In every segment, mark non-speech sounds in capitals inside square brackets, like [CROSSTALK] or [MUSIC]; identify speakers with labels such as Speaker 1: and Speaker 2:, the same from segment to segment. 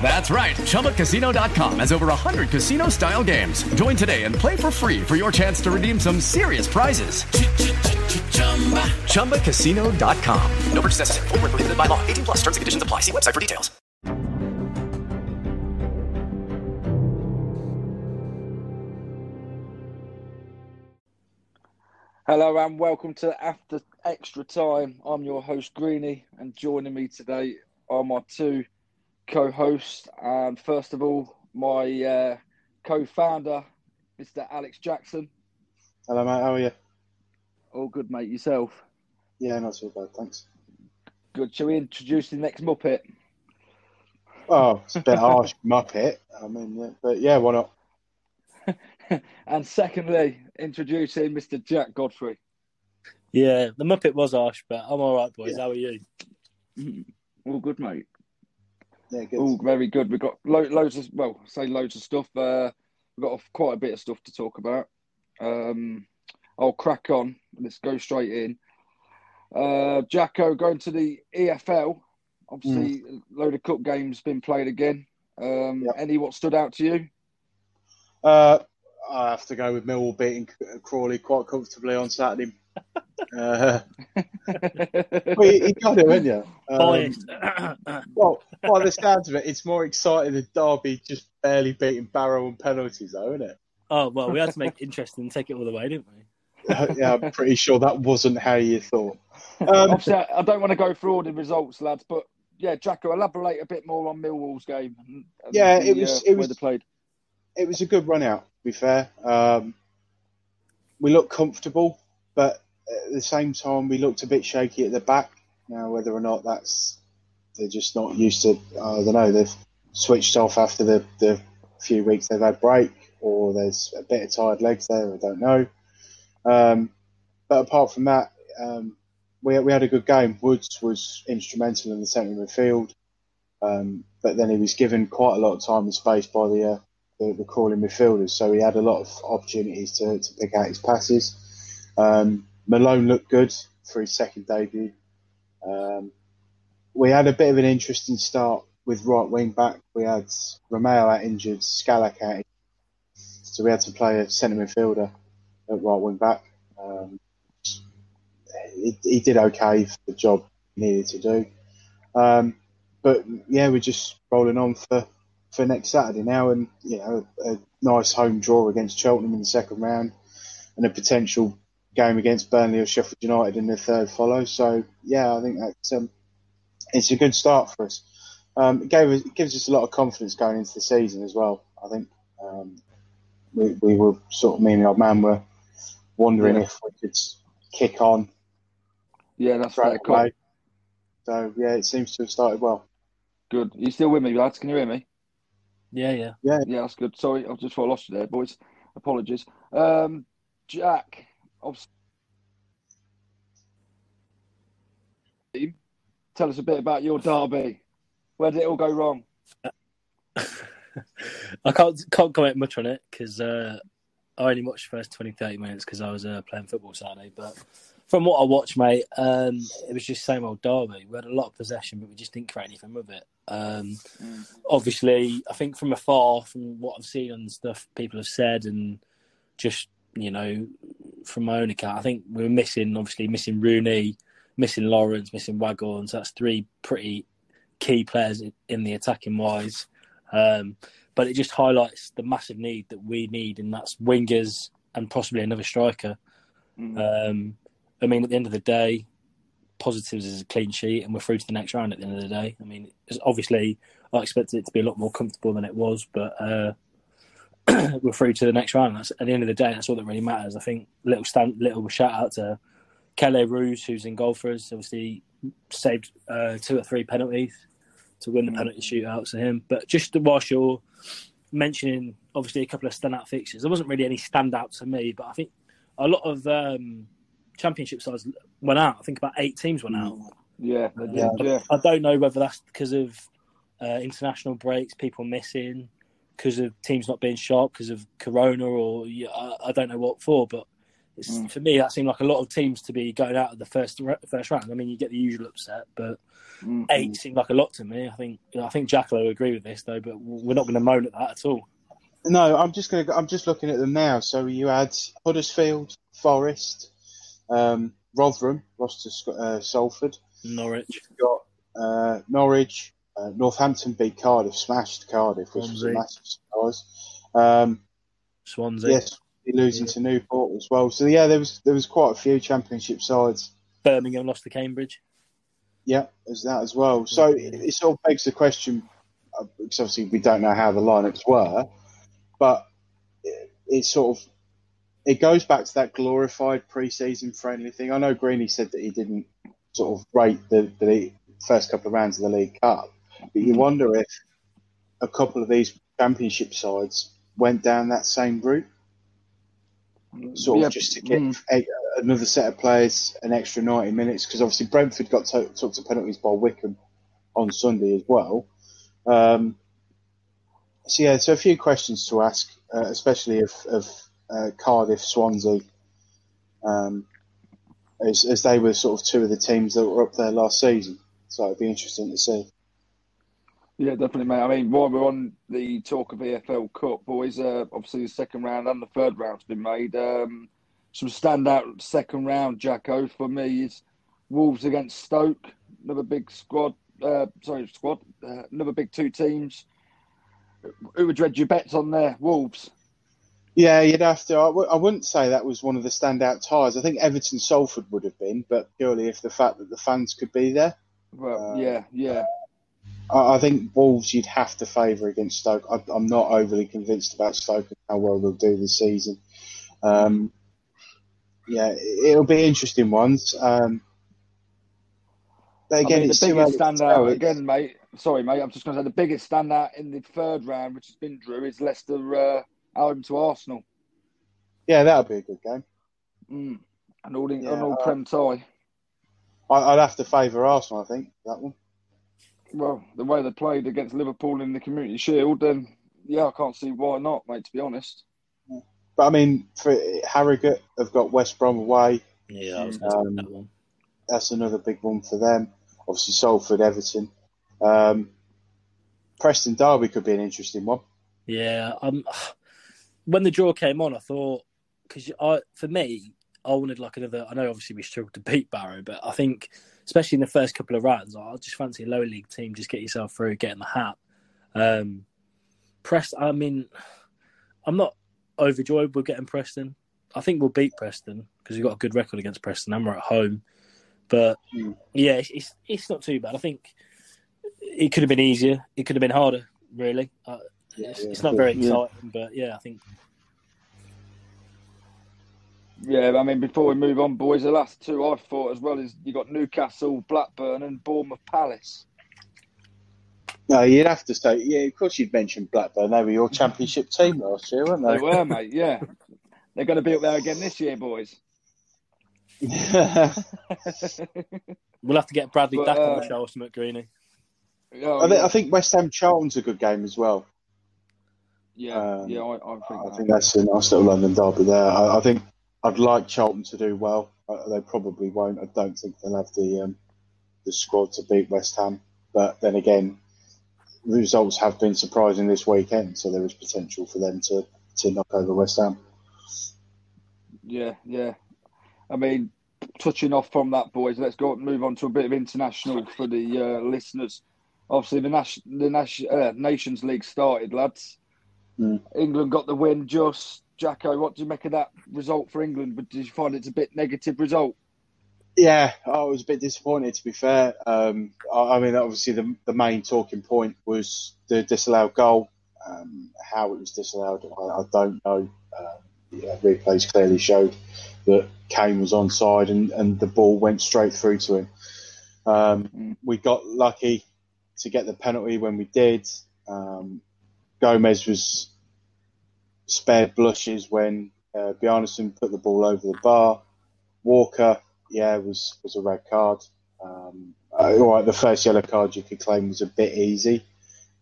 Speaker 1: That's right. ChumbaCasino.com has over 100 casino style games. Join today and play for free for your chance to redeem some serious prizes. ChumbaCasino.com.
Speaker 2: No purchase necessary. Were prohibited by law. 18 plus terms and conditions apply. See website for details.
Speaker 3: Hello and welcome to After Extra Time. I'm your host Greeny, and joining me today are my two co-hosts. And first of all, my uh, co-founder, Mr. Alex Jackson.
Speaker 4: Hello, mate. How are you?
Speaker 3: All good, mate. Yourself?
Speaker 4: Yeah, not so bad, thanks.
Speaker 3: Good. Shall we introduce the next Muppet?
Speaker 4: Oh, it's a bit harsh, [LAUGHS] Muppet. I mean, yeah, but yeah, why not? [LAUGHS]
Speaker 3: and secondly, introducing Mr. Jack Godfrey.
Speaker 5: Yeah, the Muppet was harsh, but I'm all right, boys. How are you? [LAUGHS]
Speaker 3: All good, mate.
Speaker 4: Yeah, good.
Speaker 3: All very good. We've got lo- loads of well, say loads of stuff. Uh, we've got quite a bit of stuff to talk about. Um, I'll crack on. Let's go straight in. Uh, Jacko going to the EFL. Obviously, a load of cup games been played again. Um,
Speaker 4: Yep.
Speaker 3: Any what stood out to you?
Speaker 4: Uh, I have to go with Millwall beating Crawley quite comfortably on Saturday. Uh, well, you, you got it, haven't you? Um, [CLEARS THROAT] well, by the sounds of it, it's more exciting than Derby just barely beating Barrow on penalties, though, isn't it?
Speaker 5: oh well, we had to make it interesting and take it all the way, didn't we?
Speaker 4: Uh, yeah, I'm pretty sure that wasn't how you thought. Um,
Speaker 3: Obviously, I, I don't want to go through all the results, lads, but yeah, Jacko, elaborate a bit more on Millwall's game. and- and
Speaker 4: Yeah,
Speaker 3: the,
Speaker 4: it was-
Speaker 3: uh,
Speaker 4: it was-
Speaker 3: played.
Speaker 4: it was a good run out, to be fair. Um, we looked comfortable, but at the same time, we looked a bit shaky at the back. Now, whether or not that's they're just not used to, I don't know, they've switched off after the, the few weeks they've had break, or there's a bit of tired legs there, I don't know. Um, but apart from that, um, we, we had a good game. Woods was instrumental in the centre midfield, um, but then he was given quite a lot of time and space by the uh, the, the Crawley midfielders, so he had a lot of opportunities to, to pick out his passes. Um, Malone looked good for his second debut. Um, we had a bit of an interesting start with right wing back. We had Romeo out injured, Skalak out, injured. so we had to play a centre midfielder at right wing back. Um, he, he did okay for the job he needed to do. Um, but yeah, we're just rolling on for for next Saturday now, and you know a nice home draw against Cheltenham in the second round, and a potential game against Burnley or Sheffield United in the third follow. So yeah, I think that's um, it's a good start for us. Um, it, gave us, it gives us a lot of confidence going into the season as well. I think um, we, we were sort of me and the old man were wondering
Speaker 3: Yeah.
Speaker 4: if we could kick on
Speaker 3: Yeah, that's
Speaker 4: right.
Speaker 3: fair. Cool.
Speaker 4: away. So yeah, it seems to have started well.
Speaker 3: Good. Are you still with me, lads? Can you hear me?
Speaker 5: Yeah, yeah.
Speaker 4: Yeah,
Speaker 3: Yeah, that's good. Sorry, I just thought I lost you there, boys. Apologies. Um, Jack, obviously, tell us a bit about your derby. Where did it all go wrong? [LAUGHS]
Speaker 5: I can't can't comment much on it because uh, I only watched the first 20, 30 minutes because I was uh, playing football Saturday. But From what I watched, mate, um, it was just same old Derby. We had a lot of possession, but we just didn't create anything with it. Um, Obviously, I think from afar, from what I've seen and stuff people have said, and just you know, from my own account, I think we were missing, obviously, missing Rooney, missing Lawrence, missing Waghorn. So that's three pretty key players in- the attacking wise. Um, but it just highlights the massive need that we need, and that's wingers and possibly another striker. Um, I mean, at the end of the day, positives is a clean sheet, and we're through to the next round. At the end of the day, I mean, it's obviously I expected it to be a lot more comfortable than it was, but uh, [CLEARS THROAT] we're through to the next round. That's, at the end of the day, that's all that really matters. I think little stand, little shout out to Kelle Roos, who's in goal for us. Obviously, saved uh, two or three penalties to win the penalty shootout to him. But just whilst you're mentioning, obviously, a couple of standout fixtures, there wasn't really any standout to me, but I think a lot of um, championship sides went out. I think about eight teams went out.
Speaker 3: Yeah, did,
Speaker 4: Yeah.
Speaker 3: yeah.
Speaker 5: I don't know whether that's because of uh, international breaks, people missing, because of teams not being sharp, because of Corona, or yeah, I, don't know what for. But it's,
Speaker 3: Mm.
Speaker 5: for me, that seemed like a lot of teams to be going out of the first first round. I mean, you get the usual upset, but
Speaker 3: Mm.
Speaker 5: eight seemed like a lot to me. I think I think Jack will agree with this though, but we're not going to moan at that at all.
Speaker 4: No, I'm just going to. I'm just looking at them now. So you had Huddersfield, Forest, um, Rotherham lost to uh, Salford.
Speaker 5: Norwich,
Speaker 4: You've got uh, Norwich, uh, Northampton beat Cardiff, smashed Cardiff, which was a massive surprise. Um,
Speaker 5: Swansea,
Speaker 4: yes, losing to Newport as well. So yeah, there was there was quite a few Championship sides.
Speaker 5: Birmingham lost to Cambridge.
Speaker 4: Yeah, there's that as well. So it, it sort of begs the question, uh, because obviously we don't know how the lineups were, but it, it sort of it goes back to that glorified pre-season friendly thing. I know Greeny said that he didn't sort of rate the, the first couple of rounds of the League Cup, but you wonder if a couple of these Championship sides went down that same route, sort
Speaker 3: Yeah,
Speaker 4: of just to get
Speaker 3: mm.
Speaker 4: another set of players an extra 90 minutes because obviously Brentford got to, took to penalties by Wycombe on Sunday as well. Um, so yeah, so a few questions to ask, uh, especially of, of uh, Cardiff, Swansea, um, as, as they were sort of two of the teams that were up there last season. So it'd be interesting to see.
Speaker 3: Yeah, definitely, mate. I mean, while we're on the talk of EFL Cup, boys, uh, obviously the second round and the third round's been made. Um, some standout second round, Jacko, for me is Wolves against Stoke. Another big squad. Uh, sorry, squad. Uh, another big two teams. Who would dread your bets on there? Wolves.
Speaker 4: Yeah, you'd have to. I w- I wouldn't say that was one of the standout ties. I think Everton Salford would have been, but purely if the fact that the fans could be there.
Speaker 3: Well,
Speaker 4: Uh,
Speaker 3: yeah, yeah.
Speaker 4: I, I think Wolves you'd have to favour against Stoke. I, I'm not overly convinced about Stoke and how well they'll do this season. Um, yeah, it- it'll be interesting ones. Um, but again,
Speaker 3: I mean, the biggest
Speaker 4: early to tell.
Speaker 3: standout again, mate. Sorry, mate. I'm just going to say the biggest standout in the third round, which has been Drew, is Leicester uh, home to Arsenal.
Speaker 4: Yeah, that'll be a good game.
Speaker 3: Mm. An all in,
Speaker 4: Yeah,
Speaker 3: an all
Speaker 4: uh,
Speaker 3: prem tie.
Speaker 4: I, I'd have to favour Arsenal. I think that one.
Speaker 3: Well, the way they played against Liverpool in the Community Shield, then yeah, I can't see why not, mate. To be honest.
Speaker 4: But I mean, for Harrogate have got West Brom away.
Speaker 5: Yeah, that was
Speaker 4: Um,
Speaker 5: that one.
Speaker 4: That's another big one for them. Obviously, Salford, Everton. Um, Preston Derby could be an interesting one.
Speaker 5: Yeah, um, when the draw came on, I thought because I, for me, I wanted like another. I know obviously we struggled to beat Barrow, but I think especially in the first couple of rounds, I'll just fancy a lower league team. Just get yourself through, get in the hat. Um, Prest, I mean, I'm not overjoyed we're getting Preston. I think we'll beat Preston because we've got a good record against Preston and we're at home. But
Speaker 4: Mm.
Speaker 5: yeah, it's, it's it's not too bad. I think it could have been easier. It could have been harder. Really, uh, it's,
Speaker 4: yeah,
Speaker 5: it's not very
Speaker 3: yeah.
Speaker 5: exciting, but yeah, I think
Speaker 3: Yeah, I mean, before we move on, boys, the last two I thought as well is you got Newcastle, Blackburn, and Bournemouth Palace.
Speaker 4: No, you'd have to say, yeah, of course you'd mention Blackburn. They were your championship team last year, weren't
Speaker 3: They
Speaker 4: they?
Speaker 3: were, mate. Yeah, they're going to be up there again this year, boys. [LAUGHS]
Speaker 5: we'll have to get Bradley
Speaker 3: But,
Speaker 5: Dack on
Speaker 3: uh,
Speaker 5: the show or something, Greeny.
Speaker 3: Oh,
Speaker 4: I, think,
Speaker 3: yeah,
Speaker 4: I think West Ham Charlton's a good game as well.
Speaker 3: yeah,
Speaker 4: um,
Speaker 3: yeah. I, I think,
Speaker 4: I
Speaker 3: that.
Speaker 4: think that's a nice little London derby there. I, I think I'd like Charlton to do well. Uh, they probably won't. I don't think they'll have the um, the squad to beat West Ham. But then again, the results have been surprising this weekend, so there is potential for them to, to knock over West Ham.
Speaker 3: Yeah, yeah. I mean, touching off from that, boys, let's go and move on to a bit of international for the uh, listeners. Obviously, the, Nas- the Nas- uh, Nations League started, lads.
Speaker 4: Mm.
Speaker 3: England got the win. Just Jacko, what do you make of that result for England? But did you find it's a bit negative result?
Speaker 4: Yeah, I was a bit disappointed to be fair. Um, I, I, mean, obviously the the main talking point was the disallowed goal. Um, how it was disallowed, I, I don't know. Um, yeah, replays clearly showed that Kane was onside and, and the ball went straight through to him. Um, mm. We got lucky to get the penalty when we did. Um, Gomez was spared blushes when uh, Bjarnason put the ball over the bar. Walker, yeah, was was a red card. Um, uh, all right, the first yellow card you could claim was a bit easy,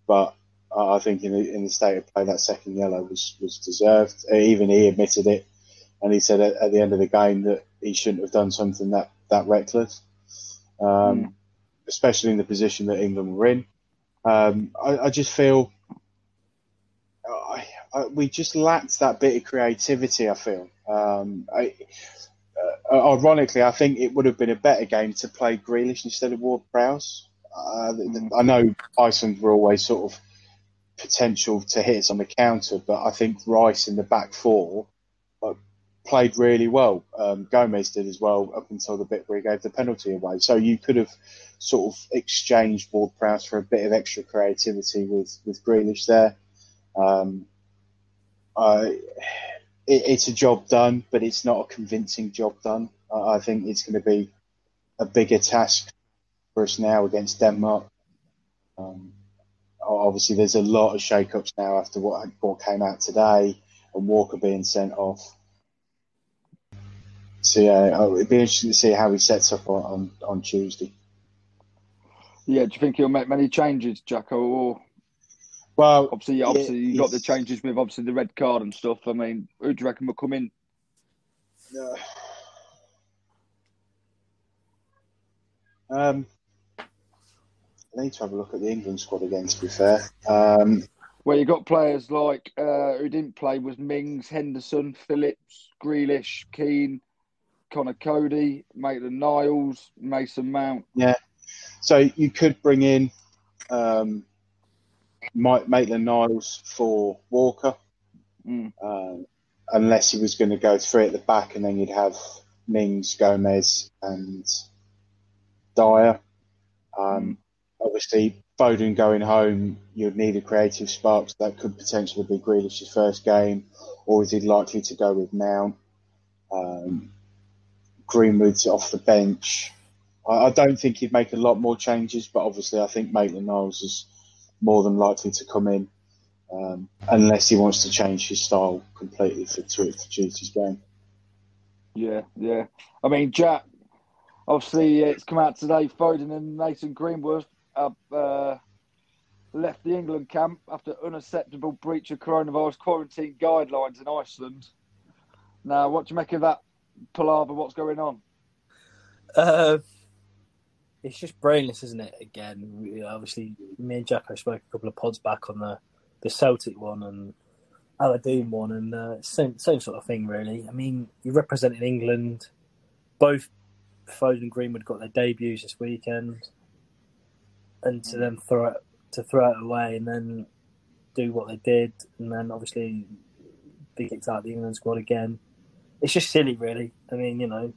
Speaker 4: but I think in the, in the state of play, that second yellow was was deserved. Even he admitted it, and he said at, at the end of the game that he shouldn't have done something that that reckless, um, mm. especially in the position that England were in. Um, I, I, just feel we just lacked that bit of creativity. I feel. Um, uh, ironically, I think it would have been a better game to play Grealish instead of Ward Prowse. Uh, mm. I know Iceland were always sort of potential to hit us on the counter, but I think Rice in the back four uh, played really well. Um, Gomez did as well up until the bit where he gave the penalty away. So you could have sort of exchanged Ward Prowse for a bit of extra creativity with with Grealish there. Um, it, it's a job done, but it's not a convincing job done. I think it's going to be a bigger task for us now against Denmark. Um, obviously there's a lot of shake-ups now after what what came out today and Walker being sent off. So yeah, oh, it'd be interesting to see how he sets up on, on, on Tuesday.
Speaker 3: Yeah, do you think he'll make many changes, Jacko? Or
Speaker 4: well,
Speaker 3: obviously, obviously you got the changes with obviously the red card and stuff. I mean, who do you reckon will come in?
Speaker 4: Uh, um, I need to have a look at the England squad again. To be fair, um,
Speaker 3: well, you got players like uh, who didn't play was Mings, Henderson, Phillips, Grealish, Keane, Conor Coady, Maitland Niles, Mason Mount.
Speaker 4: Yeah, so you could bring in um, Maitland Niles for Walker,
Speaker 3: mm.
Speaker 4: um, unless he was going to go three at the back, and then you'd have Mings, Gomez, and Dier. Um, mm obviously Foden going home, you'd need a creative spark. So that could potentially be Grealish's first game, or is he likely to go with Mount? Um, Greenwood's off the bench. I, I, don't think he'd make a lot more changes, but obviously I think Maitland Niles is more than likely to come in, um, unless he wants to change his style completely for, for Tuesday's game.
Speaker 3: Yeah, yeah. I mean, Jack, obviously it's come out today. Foden and Nathan Greenwood have uh, left the England camp after unacceptable breach of coronavirus quarantine guidelines in Iceland. Now, what do you make of that palaver? What's going on?
Speaker 5: Uh, it's just brainless, isn't it? Again, we, obviously, me and Jacko spoke a couple of pods back on the, the Celtic one and Aberdeen one, and uh, same same sort of thing, really. I mean, you're representing England. Both Foden and Greenwood got their debuts this weekend and to then throw it to throw it away and then do what they did, and then obviously be kicked out of the England squad again. It's just silly, really. I mean, you know,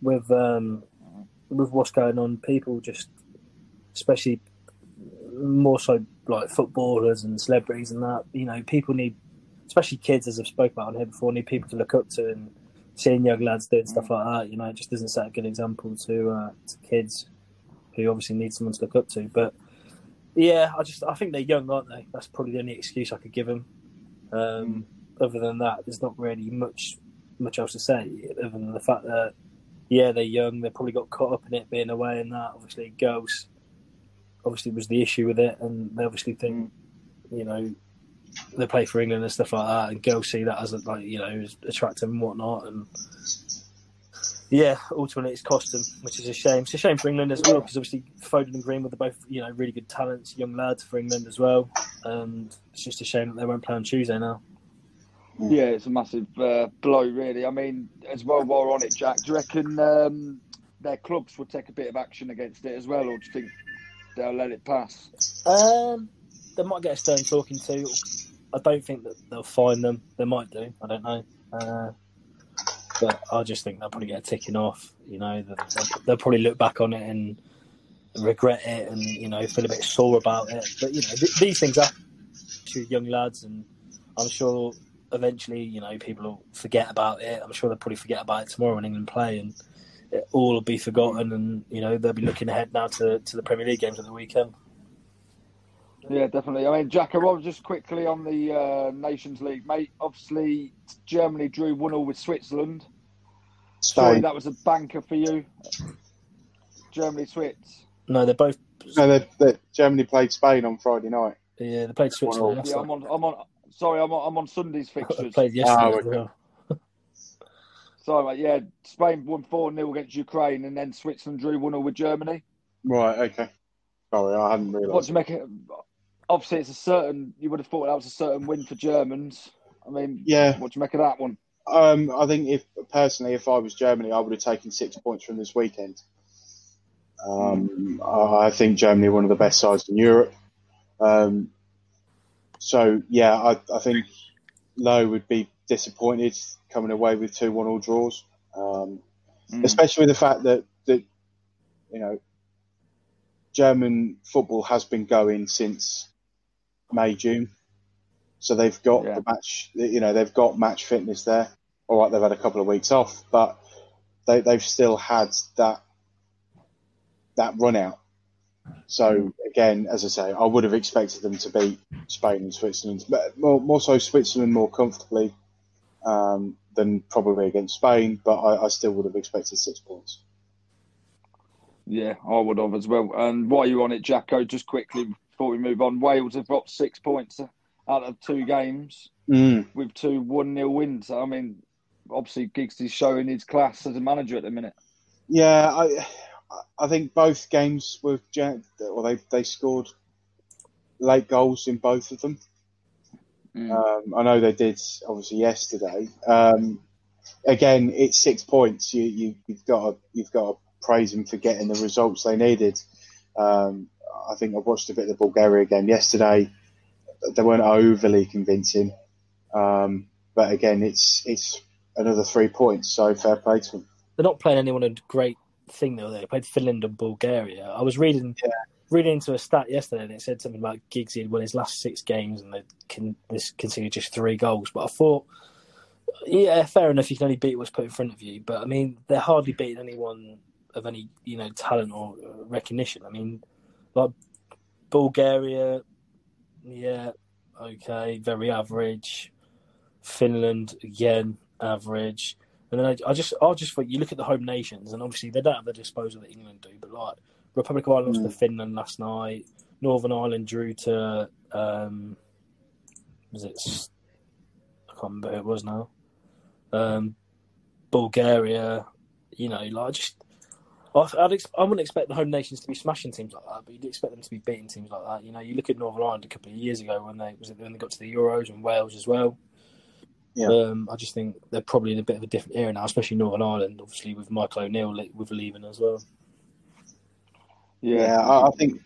Speaker 5: with um, with what's going on, people just, especially more so like footballers and celebrities and that, you know, people need, especially kids, as I've spoken about on here before, need people to look up to and seeing young lads doing stuff like that. You know, it just doesn't set a good example to uh, to kids who obviously need someone to look up to. But yeah, I just I think they're young, aren't they? That's probably the only excuse I could give them. Um, mm. Other than that, there's not really much much else to say other than the fact that yeah, they're young. They probably got caught up in it being away and that. Obviously, girls obviously was the issue with it, and they obviously think you know they play for England and stuff like that, and girls see that as like you know attractive and whatnot, and yeah, ultimately it's cost them, which is a shame. It's a shame for England as well because obviously Foden and Greenwood are both you know really good talents, young lads for England as well, and it's just a shame that they won't play on Tuesday now.
Speaker 3: Yeah, it's a massive uh, blow, really. I mean, as well, while we're on it, Jack, do you reckon um, their clubs will take a bit of action against it as well, or do you think they'll let it pass?
Speaker 5: Um, they might get a stern talking to. I don't think that they'll find them. They might do. I don't know. Uh, but I just think they'll probably get a ticking off. You know, they'll, they'll probably look back on it and regret it, and you know, feel a bit sore about it. But you know, th- these things happen to young lads, and I'm sure eventually, you know, people will forget about it. I'm sure they'll probably forget about it tomorrow when England play, and it all will be forgotten. And you know, they'll be looking ahead now to, to the Premier League games at the weekend.
Speaker 3: Yeah, definitely. I mean, Jack, I just quickly on the uh, Nations League, mate. Obviously, Germany drew 1 0 with Switzerland. Sorry, that was a banker for you. Germany, Swiss.
Speaker 5: No, they're both.
Speaker 4: No, they, they, Germany played Spain on Friday night.
Speaker 5: Yeah, they played Switzerland.
Speaker 3: Yeah, I'm on. I'm on. Sorry, I'm on. I'm on Sunday's [LAUGHS]
Speaker 5: They
Speaker 3: fixtures.
Speaker 5: played yesterday.
Speaker 4: Oh, okay. [LAUGHS]
Speaker 3: Sorry, mate. Yeah, Spain won 4 0 against Ukraine, and then Switzerland drew 1 0 with Germany.
Speaker 4: Right, okay. Sorry, I hadn't
Speaker 3: What
Speaker 4: realised.
Speaker 3: do you make it? Obviously, it's a certain. You would have thought that was a certain win for Germans. I mean,
Speaker 4: Yeah.
Speaker 3: What do you make of that one?
Speaker 4: Um, I think if personally, if I was Germany, I would have taken six points from this weekend. Um, I I think Germany are one of the best sides in Europe. Um, so yeah, I, I think Löw would be disappointed coming away with two one all draws, um, especially with the fact that that you know German football has been going since May June, so they've got
Speaker 3: Yeah.
Speaker 4: the match. You know they've got match fitness there. All right, they've had a couple of weeks off, but they, they've still had that that run out. So again, as I say, I would have expected them to beat Spain and Switzerland, but more, more so Switzerland more comfortably um, than probably against Spain. But I, I still would have expected six points.
Speaker 3: Yeah, I would have as well. And while you're on it, Jacko, just quickly before we move on, Wales have got six points out of two games
Speaker 4: Mm.
Speaker 3: with two 1 0 wins. I mean, obviously, Giggs is showing his class as a manager at the minute.
Speaker 4: Yeah, I I think both games were well they they scored late goals in both of them. Um, I know they did obviously yesterday. Um, again, it's six points. You, you you've got to, you've got to praise them for getting the results they needed. Um, I think I watched a bit of the Bulgaria game yesterday. They weren't overly convincing, um, but again, it's it's another three points. So fair play to them.
Speaker 5: They're not playing anyone a great thing though. They played Finland and Bulgaria. I was reading reading into a stat yesterday and it said something about Giggsy had won his last six games and they can this conceded just three goals. But I thought, yeah, fair enough. You can only beat what's put in front of you. But I mean, they're hardly beating anyone of any you know talent or recognition. I mean, like Bulgaria, yeah, okay, very average. Finland again, average. And then I, I just, I just think you look at the home nations, and obviously they don't have the disposal that England do. But like Republic of Ireland lost to Finland last night. Northern Ireland drew to, um, was it? I can't remember who it was now. Um, Bulgaria, you know, like just. I- I'd ex- I wouldn't expect the home nations to be smashing teams like that, but you'd expect them to be beating teams like that. You know, you look at Northern Ireland a couple of years ago when they was it when they got to the Euros and Wales as well.
Speaker 4: Yeah.
Speaker 5: Um, I just think they're probably in a bit of a different era now, especially Northern Ireland, obviously with Michael O'Neill le- with leaving as well.
Speaker 4: Yeah, I, I think,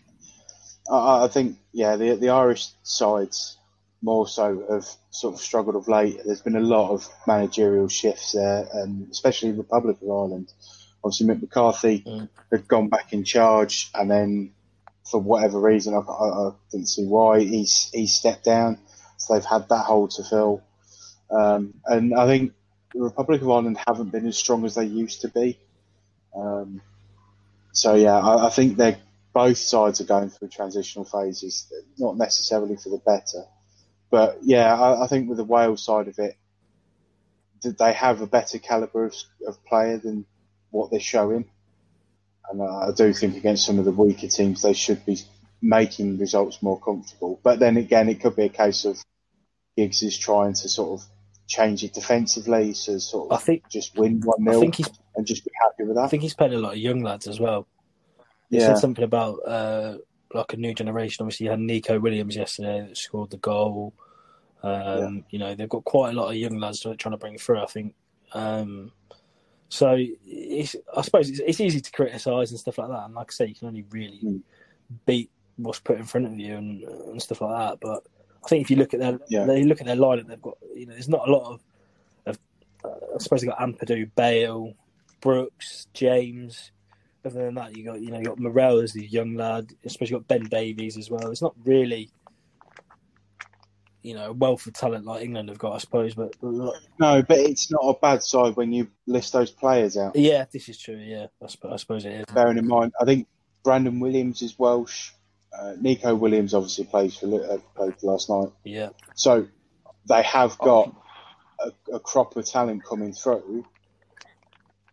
Speaker 4: I, I think, yeah, the the Irish sides more so have sort of struggled of late. There's been a lot of managerial shifts there, and especially Republic of Ireland. Obviously, Mick McCarthy had gone back in charge, and then for whatever reason, I, I, I didn't see why he's he stepped down. So they've had that hole to fill, um, and I think the Republic of Ireland haven't been as strong as they used to be. Um, so yeah, I, I think they both sides are going through transitional phases, not necessarily for the better. But yeah, I, I think with the Wales side of it, that they have a better caliber of, of player than what they're showing. And uh, I do think against some of the weaker teams, they should be making results more comfortable. But then again, it could be a case of Giggs is trying to sort of change it defensively to sort of
Speaker 5: I think
Speaker 4: just win one
Speaker 5: I
Speaker 4: 0
Speaker 5: think he's
Speaker 4: and just be happy with that.
Speaker 5: I think he's playing a lot of young lads as well. He
Speaker 4: Yeah.
Speaker 5: said something about uh, like a new generation. Obviously, you had Neco Williams yesterday that scored the goal. Um, You know, they've got quite a lot of young lads trying to bring through. I think. Um, so it's, I suppose it's, it's easy to criticise and stuff like that. And like I say, you can only really
Speaker 4: Mm.
Speaker 5: beat what's put in front of you and, and stuff like that. But I think if you look at their,
Speaker 4: Yeah.
Speaker 5: they look at their lineup, they've got you know, there's not a lot of, of uh, I suppose they got Ampadu, Bale, Brooks, James. Other than that, you got you know you got Morrell as the young lad. I suppose you got Ben Davies as well. It's not really, you know, a wealth of talent like England have got, I suppose. But
Speaker 4: No, but it's not a bad side when you list those players out.
Speaker 5: yeah, this is true. Yeah, I suppose, I suppose it is.
Speaker 4: Bearing in mind, I think Brandon Williams is Welsh. Uh, Neco Williams obviously plays for uh, played last night.
Speaker 5: Yeah,
Speaker 4: So they have got a, a crop of talent coming through.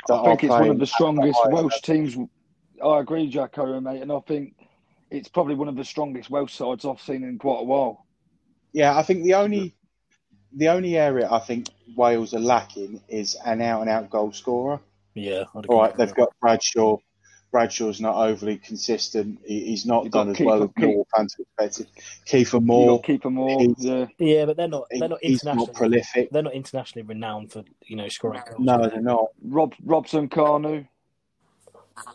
Speaker 4: that
Speaker 3: I think it's one of the strongest
Speaker 4: high
Speaker 3: Welsh teams. I agree, Jacko, mate, and I think it's probably one of the strongest Welsh sides I've seen in quite a while.
Speaker 4: Yeah, I think the only the only area I think Wales are lacking is an out and out goal scorer.
Speaker 5: yeah. I'd
Speaker 4: All right, they've
Speaker 5: that.
Speaker 4: got Bradshaw. Bradshaw's not overly consistent. He, he's not
Speaker 3: You've
Speaker 4: done as
Speaker 3: Kieffer-
Speaker 4: well as
Speaker 3: Keith-
Speaker 4: North fans expected. Kieffer
Speaker 3: You
Speaker 4: Moore,
Speaker 3: got Kieffer Moore, yeah.
Speaker 5: Yeah, but they're not. They're not
Speaker 4: he's not prolific.
Speaker 5: They're not internationally renowned for you know scoring goals.
Speaker 4: No, they're not.
Speaker 3: Rob Robson-Kanu.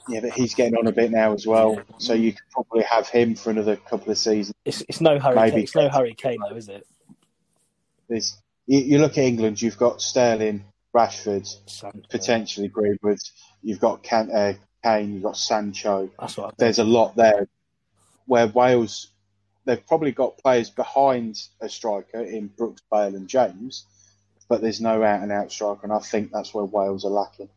Speaker 4: Yeah, but he's getting on a bit now as well. So you could probably have him for another couple of seasons.
Speaker 5: It's it's no Harry.
Speaker 4: Maybe.
Speaker 5: It's no Harry Kane though, is it?
Speaker 4: There's, you, you look at England, you've got Sterling, Rashford,
Speaker 5: Sancho.
Speaker 4: potentially Greenwood. You've got Can, uh, Kane, you've got Sancho.
Speaker 5: That's what I.
Speaker 4: There's a lot there. Where Wales, they've probably got players behind a striker in Brooks, Bale, and James, but there's no out and out striker, and I think that's where Wales are lacking.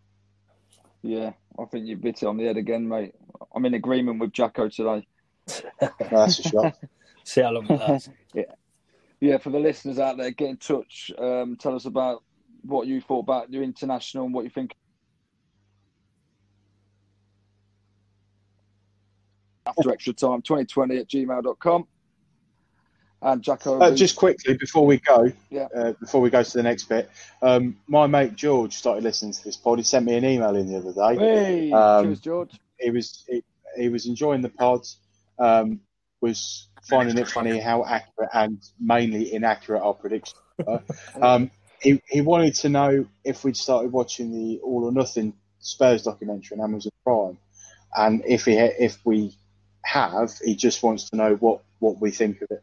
Speaker 3: Yeah, I think you bit it on the head again, mate. I'm in agreement with Jacko today. [LAUGHS]
Speaker 4: That's a shock. [LAUGHS]
Speaker 5: See how long it lasts.
Speaker 3: Yeah, for the listeners out there, get in touch. Um, tell us about what you thought about your international and what you think after extra time 2020 at gmail.com. And Jacko,
Speaker 4: Uh, just quickly before we go,
Speaker 3: Yeah.
Speaker 4: uh, before we go to the next bit, um, my mate George started listening to this pod. He sent me an email in the other day.
Speaker 3: hey,
Speaker 4: Um,
Speaker 3: cheers, George.
Speaker 4: he was he, he was enjoying the pod, um, was finding it funny how accurate and mainly inaccurate our predictions were. [LAUGHS] um, he he wanted to know if we'd started watching the All or Nothing Spurs documentary on Amazon Prime, and if he if we have, he just wants to know what what we think of it.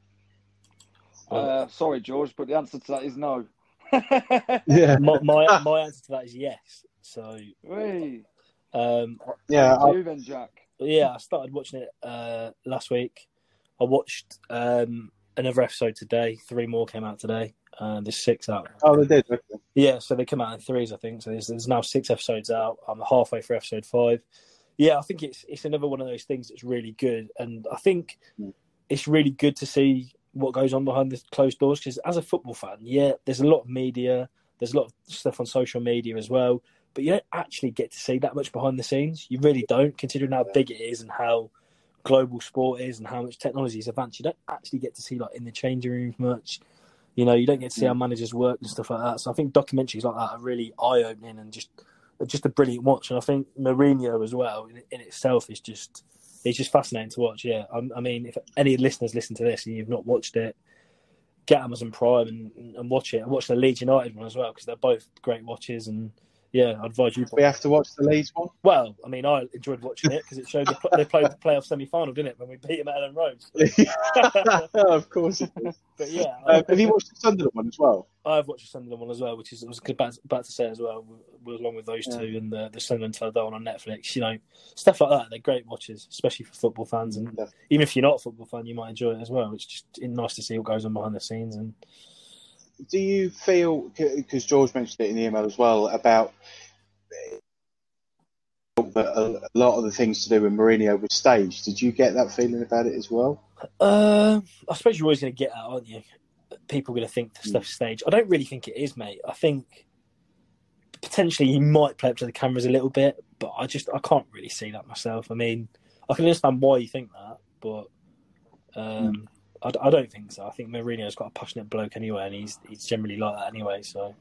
Speaker 3: Uh, sorry, George, but the answer to that is no. [LAUGHS]
Speaker 4: Yeah,
Speaker 5: my, my my answer to that is yes. So
Speaker 3: Hey,
Speaker 5: um,
Speaker 4: yeah.
Speaker 3: to
Speaker 4: I,
Speaker 3: you then, Jack.
Speaker 5: yeah, I started watching it uh, last week. I watched um, another episode today. Three more came out today. Uh, there's six out.
Speaker 4: oh, they did. okay.
Speaker 5: Yeah, so they come out in threes, I think. So there's, there's now six episodes out. I'm halfway through episode five. Yeah, I think it's it's another one of those things that's really good, and I think
Speaker 4: Mm.
Speaker 5: it's really good to see what goes on behind the closed doors. Because as a football fan, yeah, there's a lot of media, there's a lot of stuff on social media as well, but you don't actually get to see that much behind the scenes. You really don't, considering how big it is and how global sport is and how much technology is advanced. You don't actually get to see like in the changing rooms much. You know, you don't get to see how managers work and stuff like that. So I think documentaries like that are really eye opening and just just a brilliant watch. And I think Mourinho as well in, in itself is just it's just fascinating to watch. Yeah, I, I mean, if any listeners listen to this and you've not watched it, get Amazon Prime and, and watch it. And watch the Leeds United one as well because they're both great watches. And yeah, I'd advise you.
Speaker 4: We have to watch the Leeds one.
Speaker 5: Well, I mean, I enjoyed watching it because it showed they, they played the playoff semi final, didn't it, when we beat them at Elland Road? [LAUGHS]
Speaker 4: of course.
Speaker 5: But yeah,
Speaker 4: Um, have you watched the Sunderland one as well?
Speaker 5: I've watched the Sunderland one as well, which is I was about, about to say as well, along with those
Speaker 4: Yeah.
Speaker 5: two and the, the Sunderland Til I Die one on Netflix. You know, stuff like that. They're great watches, especially for football fans. And
Speaker 4: Yeah.
Speaker 5: even if you're not a football fan, you might enjoy it as well. It's just nice to see what goes on behind the scenes. And
Speaker 4: Do you feel, because George mentioned it in the email as well, about that a lot of the things to do with Mourinho was staged? Did you get that feeling about it as well?
Speaker 5: uh, I suppose you're always going to get that, aren't you? People are going to think the stuff's staged. I don't really think it is, mate. I think potentially he might play up to the cameras a little bit, but I just I can't really see that myself. I mean, I can understand why you think that, but um, I, I don't think so. I think Mourinho's got a passionate bloke anyway, and he's he's generally like that anyway. So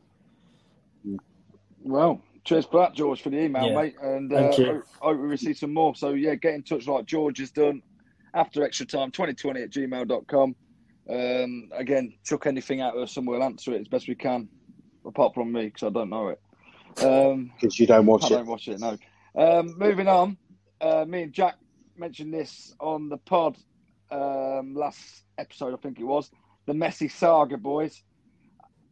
Speaker 3: Well, cheers for that, George, for the email,
Speaker 5: Yeah.
Speaker 3: mate. And uh,
Speaker 5: Thank you.
Speaker 3: hope, hope we receive some more. So, yeah, get in touch like George has done after extra time, 2020 at gmail.com. Um, again, chuck anything at us and we'll answer it as best we can, apart from me, because I don't know it. Um,
Speaker 4: because you don't watch
Speaker 3: I
Speaker 4: it.
Speaker 3: don't watch it, no. Um, moving on, uh, me and Jack mentioned this on the pod um, last episode, I think it was. The Messi saga, boys.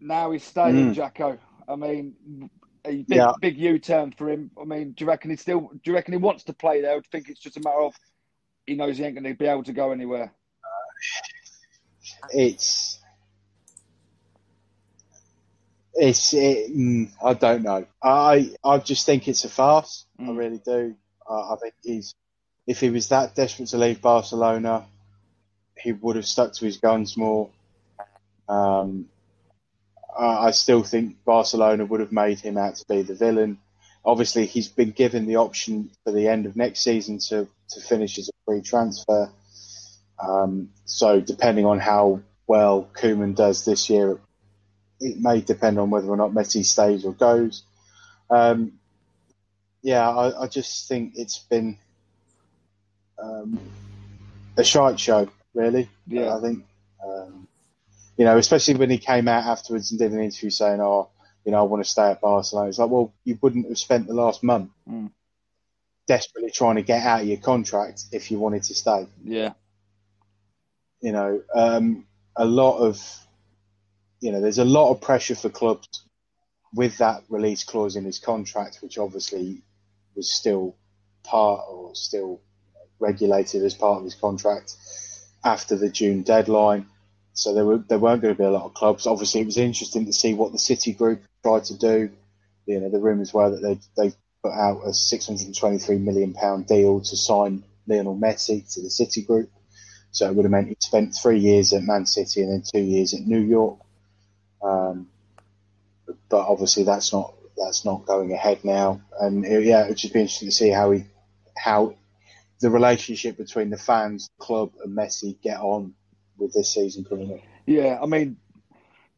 Speaker 3: Now he's staying,
Speaker 4: Mm.
Speaker 3: Jacko. I mean, a big,
Speaker 4: Yeah.
Speaker 3: big U-turn for him. I mean, do you reckon he still? Do you reckon he wants to play there? I think it's just a matter of he knows he ain't going to be able to go anywhere?
Speaker 4: It's it's it, mm, I don't know. I I just think it's a farce. I
Speaker 3: Mm.
Speaker 4: really do. Uh, I think he's if he was that desperate to leave Barcelona, he would have stuck to his guns more. Um, I still think Barcelona would have made him out to be the villain. Obviously, he's been given the option for the end of next season to, to finish as a free transfer. Um, so, depending on how well Koeman does this year, it may depend on whether or not Messi stays or goes. Um, yeah, I, I just think it's been um, a shite show, really.
Speaker 3: Yeah.
Speaker 4: I think, um, you know, especially when he came out afterwards and did an interview saying, "Oh, you know, I want to stay at Barcelona." It's like, well, you wouldn't have spent the last month
Speaker 3: Mm.
Speaker 4: desperately trying to get out of your contract if you wanted to stay.
Speaker 3: Yeah,
Speaker 4: You know, um, a lot of, you know, there's a lot of pressure for clubs with that release clause in his contract, which obviously was still part or still regulated as part of his contract after the June deadline. So there were there weren't going to be a lot of clubs. Obviously, it was interesting to see what the City Group tried to do. You know, the rumours were that they they put out a 623 million pound deal to sign Lionel Messi to the City Group. So it would have meant he spent three years at Man City and then two years at New York. Um, but obviously, that's not that's not going ahead now. And uh, yeah, it would just be interesting to see how he how the relationship between the fans, club, and Messi get on with this season coming up.
Speaker 3: yeah. I mean,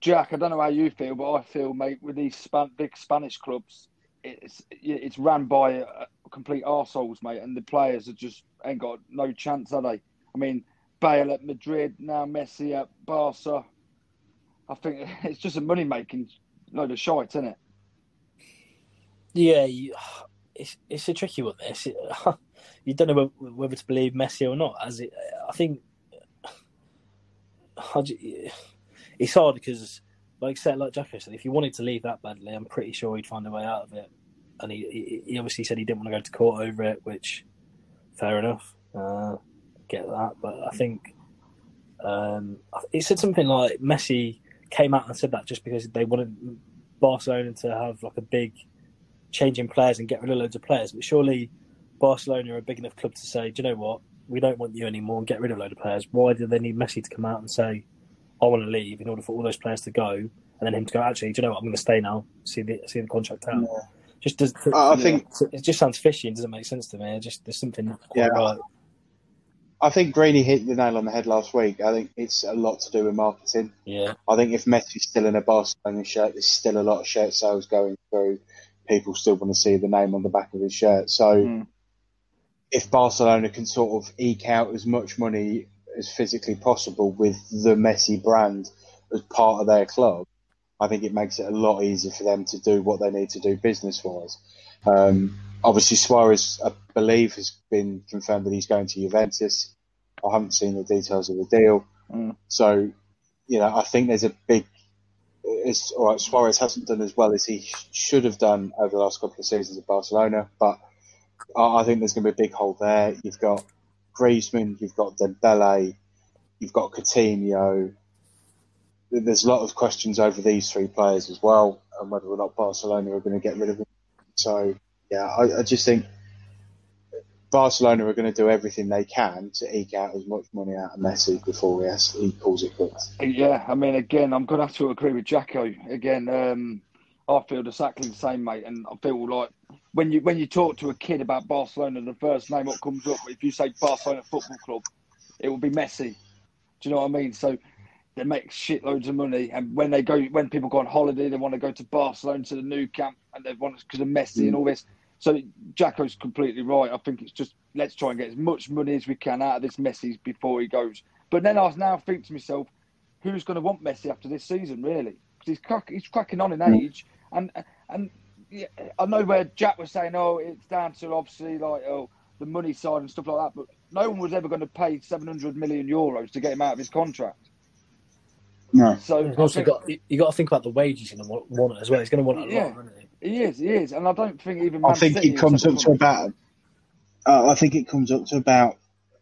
Speaker 3: Jack, I don't know how you feel, but I feel, mate, with these span- big Spanish clubs, it's it's ran by uh, complete arseholes, mate, and the players are just ain't got no chance, are they? I mean, Bale at Madrid, now Messi at Barca. I think [LAUGHS] it's just a money making load of shite, isn't it?
Speaker 5: yeah, you, [SIGHS] it's it's a tricky one. This It- [LAUGHS] you don't know whether, to believe Messi or not. As it, I think [SIGHS] it's hard because, like said, like Jacko said, if he wanted to leave that badly, I'm pretty sure he'd find a way out of it. And he he, he obviously said he didn't want to go to court over it, which fair enough. Uh, get that, but I think um, he said something like Messi came out and said that just because they wanted Barcelona to have like a big change in players and get rid of loads of players. But surely Barcelona are a big enough club to say, do you know what? We don't want you anymore and get rid of a load of players. Why do they need Messi to come out and say, I want to leave in order for all those players to go and then him to go, actually, do you know what? I'm going to stay now, see the see the contract out. Just does,
Speaker 4: I think-
Speaker 5: it just sounds fishy and doesn't make sense to me. It just there's something
Speaker 4: Yeah.
Speaker 5: right.
Speaker 4: I think Greeny hit the nail on the head last week. I think it's a lot to do with marketing.
Speaker 5: Yeah,
Speaker 4: I think if Messi's still in a Barcelona shirt, there's still a lot of shirt sales going through. People still want to see the name on the back of his shirt. So
Speaker 3: Mm.
Speaker 4: If Barcelona can sort of eke out as much money as physically possible with the Messi brand as part of their club, I think it makes it a lot easier for them to do what they need to do business wise. Um, obviously, Suarez, I believe, has been confirmed that he's going to Juventus. I haven't seen the details of the deal.
Speaker 3: Mm.
Speaker 4: So, you know, I think there's a big. It's, all right, Suarez hasn't done as well as he sh- should have done over the last couple of seasons at Barcelona, but I, think there's going to be a big hole there. You've got Griezmann, you've got Dembele, you've got Coutinho. There's a lot of questions over these three players as well, and whether or not Barcelona are going to get rid of them. So, yeah, I, I just think Barcelona are going to do everything they can to eke out as much money out of Messi before he, has, he calls it quits.
Speaker 3: Yeah, I mean, again, I'm going to have to agree with Jacko. Again, um, I feel exactly the same, mate. And I feel like when you when you talk to a kid about Barcelona, the first name what comes up, if you say Barcelona Football Club, it will be Messi. Do you know what I mean? So they make shitloads of money, and when they go, when people go on holiday, they want to go to Barcelona to the Nou Camp, and they want because of Messi and mm. all this. So Jacko's completely right. I think it's just let's try and get as much money as we can out of this Messi before he goes. But then I was now think to myself, who's going to want Messi after this season, really? Because he's crack, he's cracking on in mm. age, and and I know where Jack was saying, oh, it's down to obviously like oh the money side and stuff like that, but no one was ever going to pay 700 million euros to get him out of his contract.
Speaker 4: No.
Speaker 3: So
Speaker 5: You've also
Speaker 3: think-
Speaker 5: got you got to think about the wages he's going to want, want as well. He's going to want it a
Speaker 3: Yeah.
Speaker 5: lot, isn't he?
Speaker 3: he is, he is, and I don't think even.
Speaker 4: I think
Speaker 3: City
Speaker 4: it comes up to about. Uh, I think it comes up to about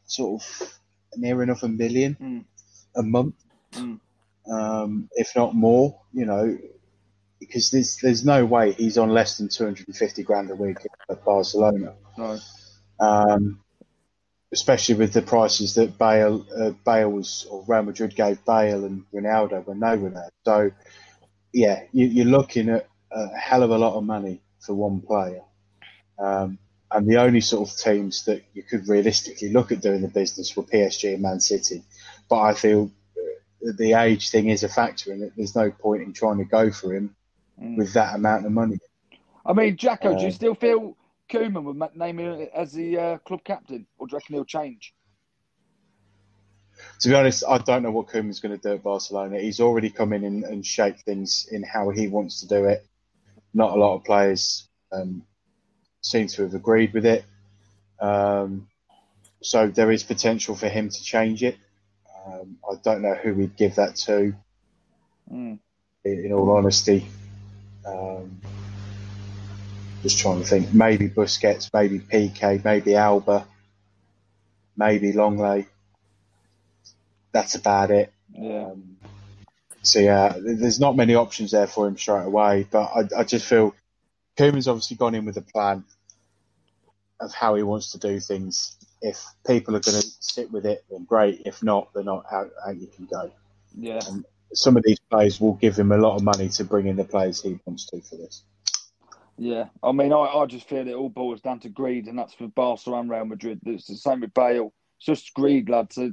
Speaker 4: sort of near enough a million
Speaker 3: Mm.
Speaker 4: a month,
Speaker 3: Mm.
Speaker 4: um, if not more. You know, because there's there's no way he's on less than two hundred and fifty grand a week at Barcelona.
Speaker 3: No.
Speaker 4: um, especially with the prices that Bale, uh, Bale was or Real Madrid gave Bale and Ronaldo when they were there. So, yeah, you, you're looking at a hell of a lot of money for one player. Um, and the only sort of teams that you could realistically look at doing the business were PSG and Man City. But I feel uh, the age thing is a factor in it. There's no point in trying to go for him
Speaker 3: Mm.
Speaker 4: with that amount of money.
Speaker 3: I mean, Jacko, do you
Speaker 4: Uh,
Speaker 3: still feel Koeman would name him as the uh, club captain, or do you reckon he'll change?
Speaker 4: to be honest, I don't know what Koeman's going to do at Barcelona. He's already come in and, and shaped things in how he wants to do it. Not a lot of players um, seem to have agreed with it. Um, so there is potential for him to change it. Um, I don't know who we'd give that to,
Speaker 3: Mm.
Speaker 4: in, in all honesty. Um, just trying to think. Maybe Busquets, maybe Piqué, maybe Alba, maybe Lenglet. That's about it.
Speaker 3: Yeah.
Speaker 4: Um, so yeah, there's not many options there for him straight away. But I, I just feel Koeman's obviously gone in with a plan of how he wants to do things. If people are going to sit with it, then great. If not, then not out, out you can go.
Speaker 3: Yeah.
Speaker 4: Some of these players will give him a lot of money to bring in the players he wants to for this.
Speaker 3: Yeah, I mean, I, I just feel it all boils down to greed, and that's for Barca and Real Madrid. It's the same with Bale. It's just greed, lads. They,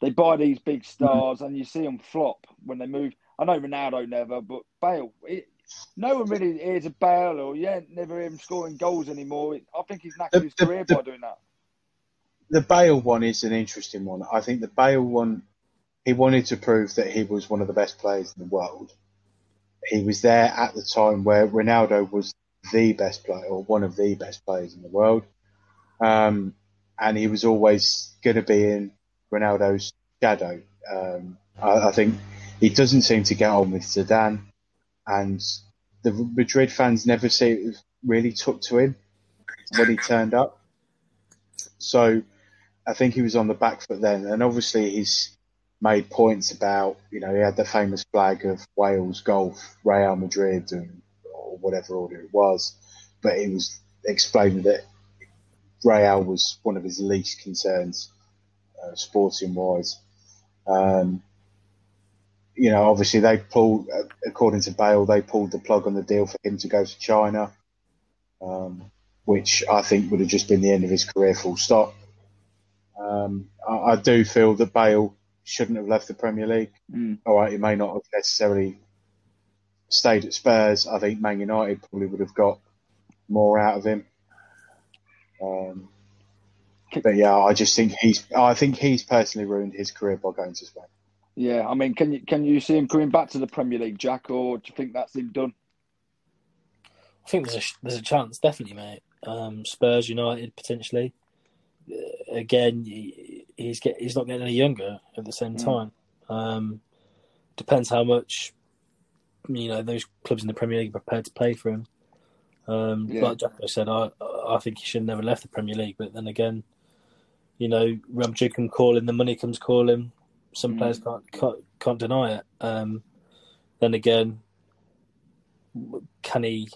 Speaker 3: they buy these big stars, and you see them flop when they move. I know Ronaldo never, but Bale, it, no one really hears of Bale, or yeah, never hear him scoring goals anymore. I think he's knackered his
Speaker 4: The- the-
Speaker 3: career
Speaker 4: the-
Speaker 3: by doing that.
Speaker 4: The Bale one is an interesting one. I think the Bale one, he wanted to prove that he was one of the best players in the world. He was there at the time where Ronaldo was the best player or one of the best players in the world. Um, and he was always going to be in Ronaldo's shadow. Um, I, I think he doesn't seem to get on with Zidane, and the Madrid fans never see, really took to him when he turned up. So I think he was on the back foot then, and obviously he's made points about you know he had the famous flag of Wales golf, Real Madrid, and or whatever order it was, but he was explaining that Real was one of his least concerns, uh, sporting wise. Um, you know, obviously they pulled, uh, according to Bale, they pulled the plug on the deal for him to go to China, um, which I think would have just been the end of his career, full stop. Um, I, I do feel that Bale shouldn't have left the Premier League.
Speaker 3: Mm.
Speaker 4: All right, he may not have necessarily stayed at Spurs. I think Man United probably would have got more out of him. Um, but yeah, I just think he's. I think he's personally ruined his career by going to Spain.
Speaker 3: Yeah, I mean, can you can you see him coming back to the Premier League, Jack, or do you think that's him done?
Speaker 5: I think there's a there's a chance, definitely, mate. Um, Spurs, United, potentially. Uh, again, he, he's get he's not getting any younger at the same
Speaker 3: Mm.
Speaker 5: time. Um, depends how much you know those clubs in the Premier League are prepared to play for him. Um,
Speaker 3: Yeah.
Speaker 5: Like Jacko said, I I think he should have never left the Premier League. But then again, you know, Madrid can call him, the money comes calling. Some
Speaker 3: Mm.
Speaker 5: players can't, can't can't deny it. Um, then again, can he?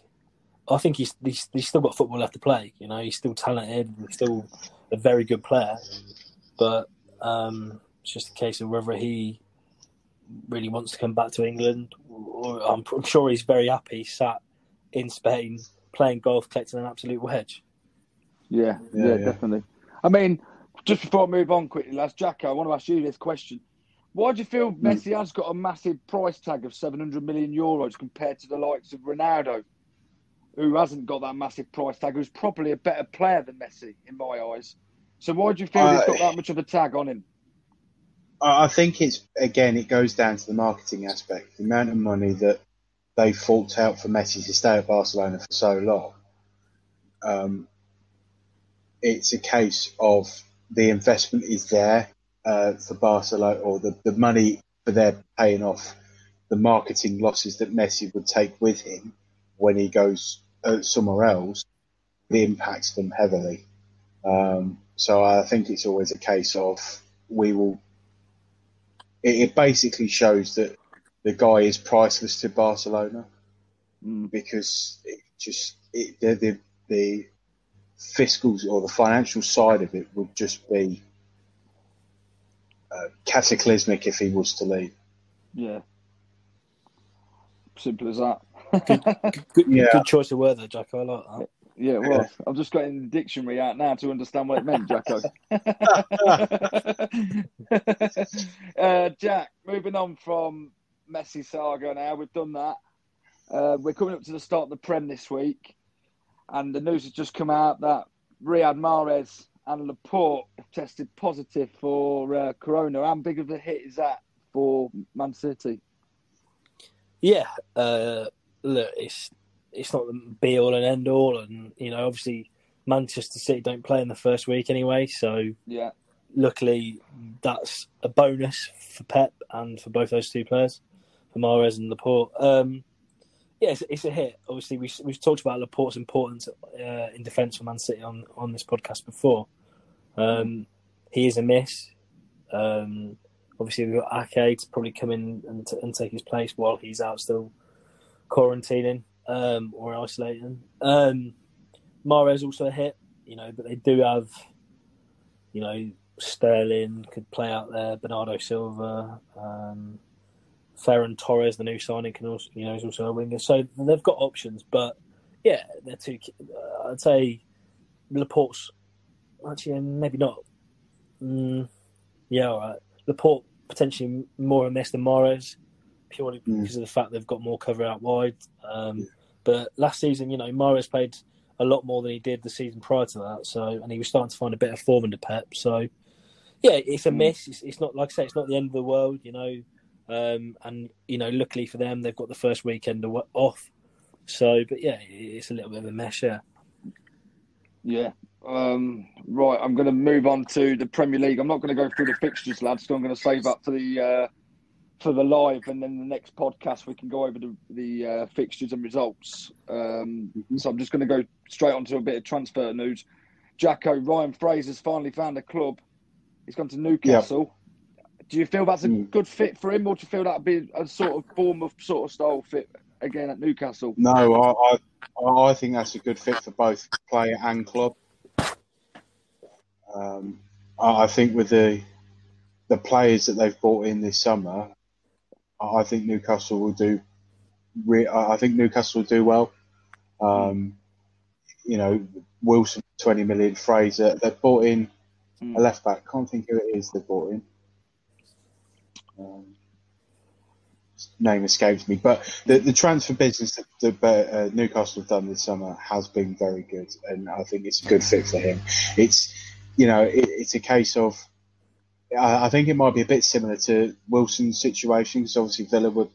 Speaker 5: I think he's, he's he's still got football left to play. You know, he's still talented, and still a very good player. But um, it's just a case of whether he really wants to come back to England. I'm, I'm sure he's very happy sat in Spain playing golf, collecting an absolute wedge.
Speaker 3: Yeah,
Speaker 4: Yeah,
Speaker 3: yeah,
Speaker 4: yeah.
Speaker 3: definitely. I mean, just before I move on quickly, lads, Jack, I want to ask you this question. Why do you feel Messi has got a massive price tag of 700 million euros compared to the likes of Ronaldo, who hasn't got that massive price tag, who's probably a better player than Messi in my eyes? So why do you feel he's
Speaker 4: Uh,
Speaker 3: got that much of a tag on him?
Speaker 4: I I think it's again it goes down to the marketing aspect, the amount of money that they forked out for Messi to stay at Barcelona for so long. Um, it's a case of the investment is there uh, for Barcelona, or the, the money for their paying off the marketing losses that Messi would take with him when he goes uh, somewhere else. It impacts them heavily. Um, so I think it's always a case of we will it, it basically shows that the guy is priceless to Barcelona because it just it, the, the the fiscal or the financial side of it would just be uh, cataclysmic if he was to leave.
Speaker 3: Yeah. Simple as that.
Speaker 5: Good, [LAUGHS]
Speaker 4: Yeah.
Speaker 5: good choice of word there, Jack. I like that.
Speaker 3: Yeah, [LAUGHS] well, I've just getting the dictionary out now to understand what it meant, Jacko. [LAUGHS] [LAUGHS] uh, Jack, moving on from Messi saga now, we've done that. Uh, we're coming up to the start of the Prem this week, and the news has just come out that Riyad Mahrez and Laporte have tested positive for uh, Corona. How big of a hit is that for Man City?
Speaker 5: Yeah, uh, look, it's it's not the be all and end all, and you know, obviously Manchester City don't play in the first week anyway, so
Speaker 3: Yeah,
Speaker 5: luckily that's a bonus for Pep and for both those two players, for Mahrez and Laporte. Um, yeah, it's, it's a hit. Obviously, we, we've talked about Laporte's importance uh, in defence for Man City on, on this podcast before. Um, he is a miss. Um, obviously, we've got Ake to probably come in and, t- and take his place while he's out still quarantining um, or isolating. Um, Mahrez also a hit, you know, but they do have, you know, Sterling could play out there, Bernardo Silva, um, Ferran Torres, the new signing, can also, you know, is also a winger. So they've got options, but yeah, they're two. Uh, I'd say Laporte's actually maybe not. Mm, yeah, all right. Laporte potentially more a miss than Mahrez, purely
Speaker 4: Mm.
Speaker 5: because of the fact they've got more cover out wide. Um, But last season, you know, Mahrez played a lot more than he did the season prior to that. So, and he was starting to find a bit of form in the Pep. So, yeah, it's a miss. It's, it's not like I say, it's not the end of the world, you know. Um, and you know, luckily for them, they've got the first weekend off. So, but yeah, it's a little bit of a mess. Yeah.
Speaker 3: Yeah. Um, right, I'm going to move on to the Premier League. I'm not going to go through the fixtures, lads. So I'm going to save up for the uh, for the live, and then the next podcast we can go over the the uh, fixtures and results. Um, So I'm just going to go straight on to a bit of transfer news. Jacko Ryan Fraser's finally found a club. He's gone to Newcastle. Do you feel that's a good fit for him, or do you feel that'd be a sort of form of sort of style fit again at Newcastle?
Speaker 4: No, I, I I think that's a good fit for both player and club. Um, I I think with the the players that they've brought in this summer, I think Newcastle will do. Re- I think Newcastle will do well. Um, you know, Wilson, twenty million. Fraser, they've brought in a left back. Can't think who it is they bought in. Um, name escapes me, but the, the transfer business that, that uh, Newcastle have done this summer has been very good, and I think it's a good fit for him. It's you know it, it's a case of I, I think it might be a bit similar to Wilson's situation because obviously Villa were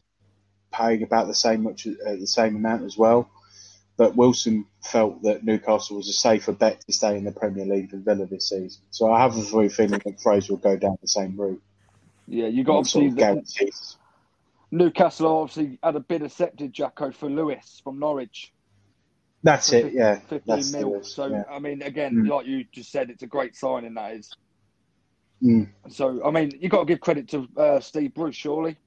Speaker 4: paying about the same much uh, the same amount as well, but Wilson felt that Newcastle was a safer bet to stay in the Premier League than Villa this season. So I have a very feeling that Fraser will go down the same route.
Speaker 3: Yeah, you got
Speaker 4: Sort
Speaker 3: obviously
Speaker 4: of
Speaker 3: the,
Speaker 4: guarantees.
Speaker 3: Newcastle obviously had a bid accepted, Jacko, for Lewis from Norwich.
Speaker 4: That's it, yeah.
Speaker 3: 15
Speaker 4: That's
Speaker 3: mil.
Speaker 4: list,
Speaker 3: so,
Speaker 4: yeah.
Speaker 3: I mean, again,
Speaker 4: Mm.
Speaker 3: like you just said, it's a great signing, that is.
Speaker 4: Mm.
Speaker 3: So, I mean, you got to give credit to uh, Steve Bruce, surely.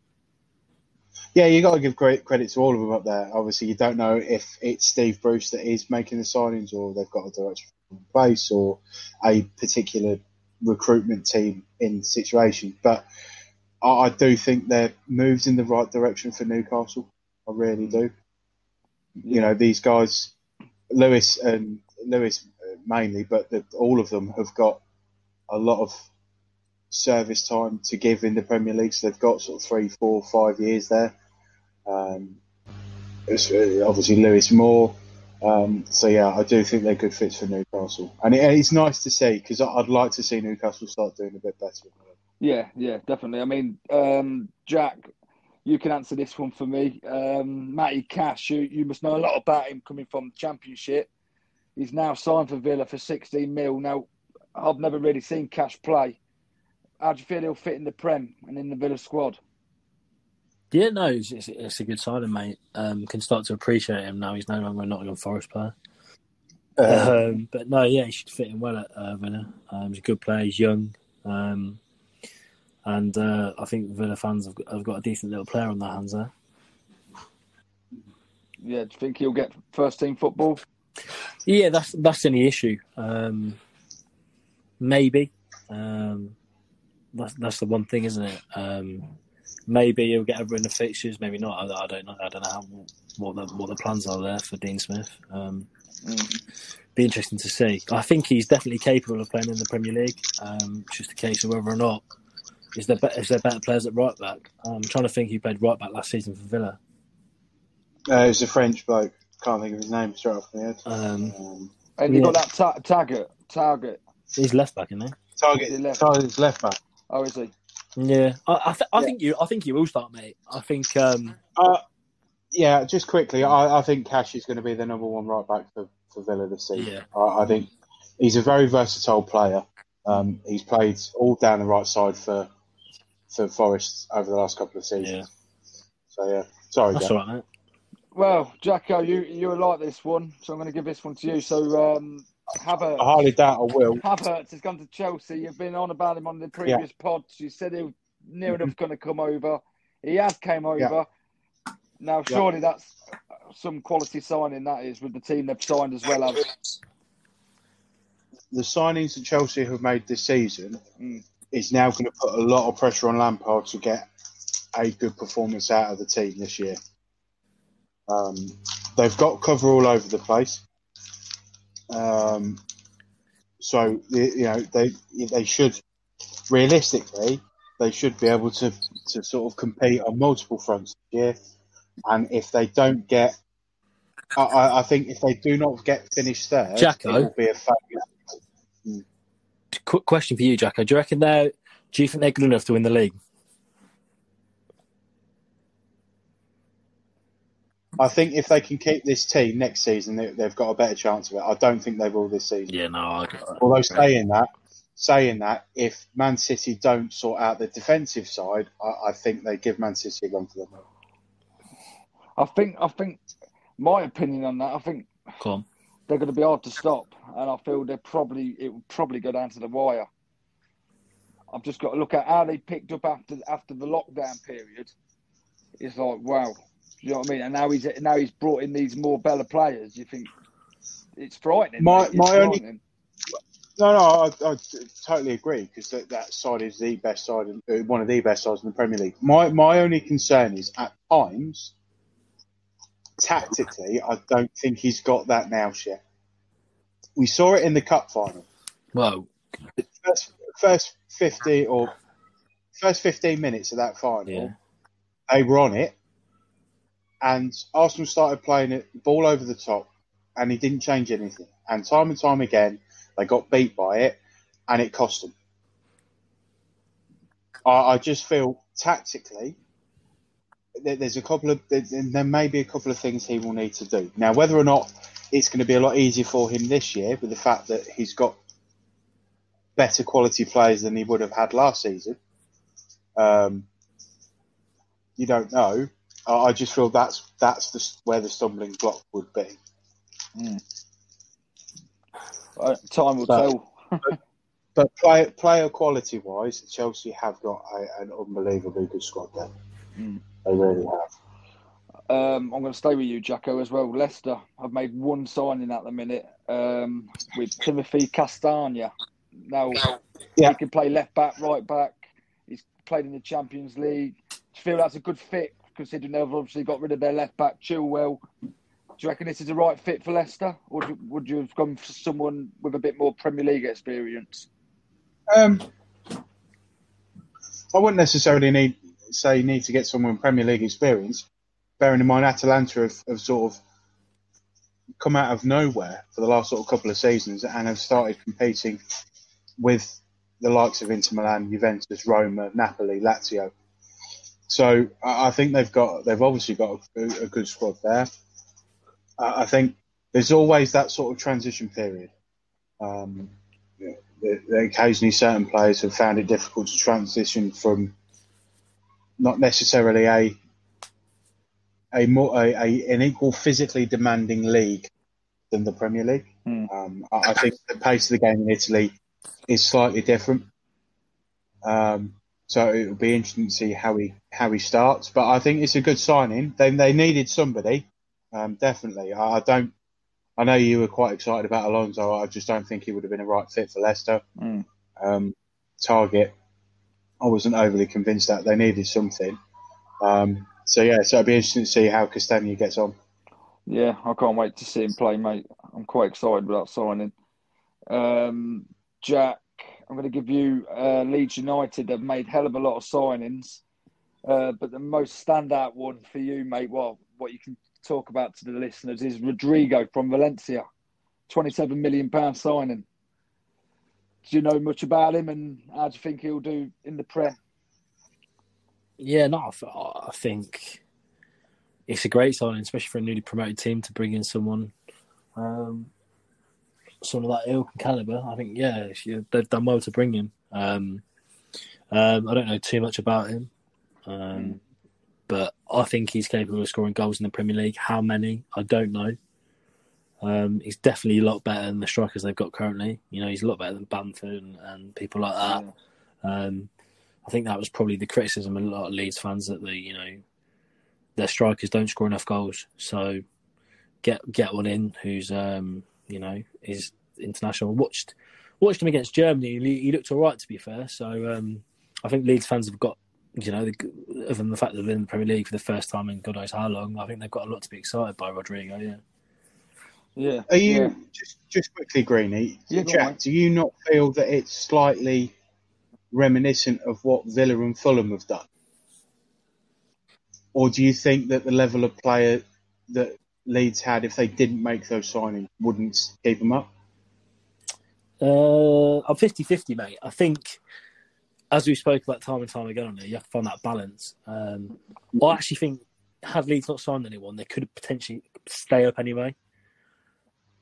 Speaker 4: Yeah, you got to give great credit to all of them up there. Obviously, you don't know if it's Steve Bruce that is making the signings, or they've got a director in place, or a particular recruitment team in the situation. But I, I do think they're moves in the right direction for Newcastle. I really do. You know, these guys, Lewis and Lewis mainly, but the, all of them have got a lot of service time to give in the Premier League. So they've got sort of three, four, five years there. Um, it's obviously Lewis Moore. Um, so yeah, I do think they're good fits for Newcastle, and it, it's nice to see because I'd like to see Newcastle start doing a bit better.
Speaker 3: Yeah, yeah, definitely. I mean, um, Jack, you can answer this one for me. Um, Matty Cash, you, you must know a lot about him coming from Championship. He's now signed for Villa for 16 mil. Now, I've never really seen Cash play. How do you feel he'll fit in the Prem and in the Villa squad?
Speaker 5: Yeah, no, it's, it's, it's a good signing, mate. Um, can start to appreciate him now. He's no longer not a Nottingham Forest player. Um, but no, yeah, he should fit in well at uh, Villa. Um, he's a good player. He's young, um, and uh, I think Villa fans have got, have got a decent little player on their hands there.
Speaker 3: Yeah, do you think he'll get first team football?
Speaker 5: Yeah, that's that's the only issue. Um, maybe um, that's that's the one thing, isn't it? Um, maybe he'll get over in the fixtures, maybe not. I, I don't know. I don't know how, what the what the plans are there for Dean Smith. Um, Be interesting to see. I think he's definitely capable of playing in the Premier League. Um, it's just a case of whether or not is there be- is there better players at right back. I'm trying to think who played right back last season for Villa.
Speaker 4: Uh, was a French bloke. Can't think of his name straight off the head.
Speaker 5: Um,
Speaker 4: Um,
Speaker 3: And you
Speaker 5: Yeah.
Speaker 3: got that ta- Targett. Targett.
Speaker 5: he's left back, isn't he?
Speaker 4: Targett,
Speaker 3: Is Targett's left
Speaker 4: back.
Speaker 3: Oh, is he?
Speaker 5: Yeah, I, I, th- I
Speaker 3: Yeah.
Speaker 5: think you. I think you will start, mate. I think. Um,
Speaker 4: Uh, yeah, just quickly, I, I think Cash is going to be the number one right back for, for Villa this season.
Speaker 5: Yeah.
Speaker 4: I, I think he's a very versatile player. Um, he's played all down the right side for for Forest over the last couple of seasons.
Speaker 5: Yeah.
Speaker 4: So yeah, sorry,
Speaker 5: that's
Speaker 4: Jack.
Speaker 5: all right, mate.
Speaker 3: Well, Jacko, you you like this one, so I'm going to give this one to you. So, um, Havertz.
Speaker 4: I highly doubt I will.
Speaker 3: Havertz has gone to Chelsea. You've been on about him on the previous pods. You said he was near enough going to come over. He has came over.
Speaker 4: Yeah.
Speaker 3: Now, surely that's some quality signing that is with the team they've signed as well as.
Speaker 4: The signings that Chelsea have made this season
Speaker 3: Mm.
Speaker 4: is now going to put a lot of pressure on Lampard to get a good performance out of the team this year. Um, they've got cover all over the place. Um, so you know they they should realistically they should be able to to sort of compete on multiple fronts year. And if they don't get, I, I I think if they do not get finished third,
Speaker 5: Jacko?
Speaker 4: it will be a failure.
Speaker 5: Quick question for you, Jacko. Do you reckon they Do you think they're good enough to win the league?
Speaker 4: I think if they can keep this team next season, they, they've got a better chance of it. I don't think they will this season.
Speaker 5: Yeah, no. I,
Speaker 4: Although saying that, saying that, if Man City don't sort out the defensive side, I, I think they give Man City a run for the money.
Speaker 3: I think. I think. My opinion on that. I think
Speaker 5: Come on.
Speaker 3: they're going to be hard to stop, and I feel they're probably it will probably go down to the wire. I've just got to look at how they picked up after after the lockdown period. It's like wow, you know what I mean? And now he's now he's brought in these more better players. You think it's frightening?
Speaker 4: My-
Speaker 3: It's
Speaker 4: my only-
Speaker 3: frightening.
Speaker 4: No, no, I, I totally agree because that, that side is the best side, in, uh, one of the best sides in the Premier League. My my only concern is at times, tactically, I don't think he's got that now yet. We saw it in the cup final.
Speaker 5: Well,
Speaker 4: First, first fifty or first fifteen minutes of that final,
Speaker 5: Yeah.
Speaker 4: they were on it, and Arsenal started playing it ball over the top, and he didn't change anything. And time and time again, they got beat by it, and it cost them. I, I just feel tactically, there, there's a couple of there may be a couple of things he will need to do. Now, whether or not it's going to be a lot easier for him this year, with the fact that he's got better quality players than he would have had last season. Um, you don't know. I, I just feel that's that's the, where the stumbling block would be.
Speaker 3: Uh, time will
Speaker 4: But-
Speaker 3: tell.
Speaker 4: But play, player quality wise, Chelsea have got a, an unbelievably good squad there. They really have.
Speaker 3: Um, I'm going to stay with you, Jacko, as well. Leicester have made one signing at the minute um, with Timothy Castagne. Now,
Speaker 4: Yeah.
Speaker 3: he can play left back, right back. He's played in the Champions League. Do you feel that's a good fit, considering they've obviously got rid of their left back, Chilwell? Do you reckon this is the right fit for Leicester? Or do, would you have gone for someone with a bit more Premier League experience?
Speaker 4: Um, I wouldn't necessarily need say need to get someone Premier League experience. Bearing in mind, Atalanta have, have sort of come out of nowhere for the last sort of couple of seasons and have started competing with the likes of Inter Milan, Juventus, Roma, Napoli, Lazio. So I think they've got they've obviously got a, a good squad there. I think there's always that sort of transition period. Um, occasionally, certain players have found it difficult to transition from not necessarily a a more a, a an equal physically demanding league than the Premier League.
Speaker 3: Mm.
Speaker 4: Um, I, I, think the pace of the game in Italy is slightly different. Um, so it will be interesting to see how he how he starts. But I think it's a good signing. They they needed somebody, um, definitely. I, I, don't. I know you were quite excited about Alonso. I just don't think he would have been a right fit for Leicester.
Speaker 3: Mm.
Speaker 4: Um, Targett, I wasn't overly convinced that they needed something. Um, so yeah, so it'll be interesting to see how Castagne gets on.
Speaker 3: Yeah, I can't wait to see him play, mate. I'm quite excited about signing. Um, Jack, I'm going to give you uh, Leeds United have made hell of a lot of signings, uh, but the most standout one for you, mate, well, what you can talk about to the listeners is Rodrigo from Valencia, 27 million pound signing. Do you know much about him, and how do you think he'll do in the Prem?
Speaker 5: Yeah, no, I think it's a great signing, especially for a newly promoted team to bring in someone um, some of that ilk and caliber, I think yeah, they've done well to bring him. Um, um, I don't know too much about him, um, but I think he's capable of scoring goals in the Premier League. How many? I don't know. Um, he's definitely a lot better than the strikers they've got currently. You know, he's a lot better than Bamford and, and people like that. Um, I think that was probably the criticism of a lot of Leeds fans that the you know their strikers don't score enough goals. So get get one in who's um, you know, is international. Watched watched him against Germany. He, he looked all right, to be fair. So um, I think Leeds fans have got, you know, the, other than the fact that they're in the Premier League for the first time in God knows how long, I think they've got a lot to be excited by Rodrigo. Yeah.
Speaker 3: Yeah.
Speaker 4: Are you
Speaker 3: yeah.
Speaker 4: just just quickly, Greeny?
Speaker 3: Yeah,
Speaker 4: Jack, do you not feel that it's slightly reminiscent of what Villa and Fulham have done? Or do you think that the level of player that Leeds had, if they didn't make those signings, wouldn't keep them up?
Speaker 5: Uh, I'm 50 50, mate. I think, as we spoke about time and time again on there, you have to find that balance. Um, I actually think, had Leeds not signed anyone, they could potentially stay up anyway.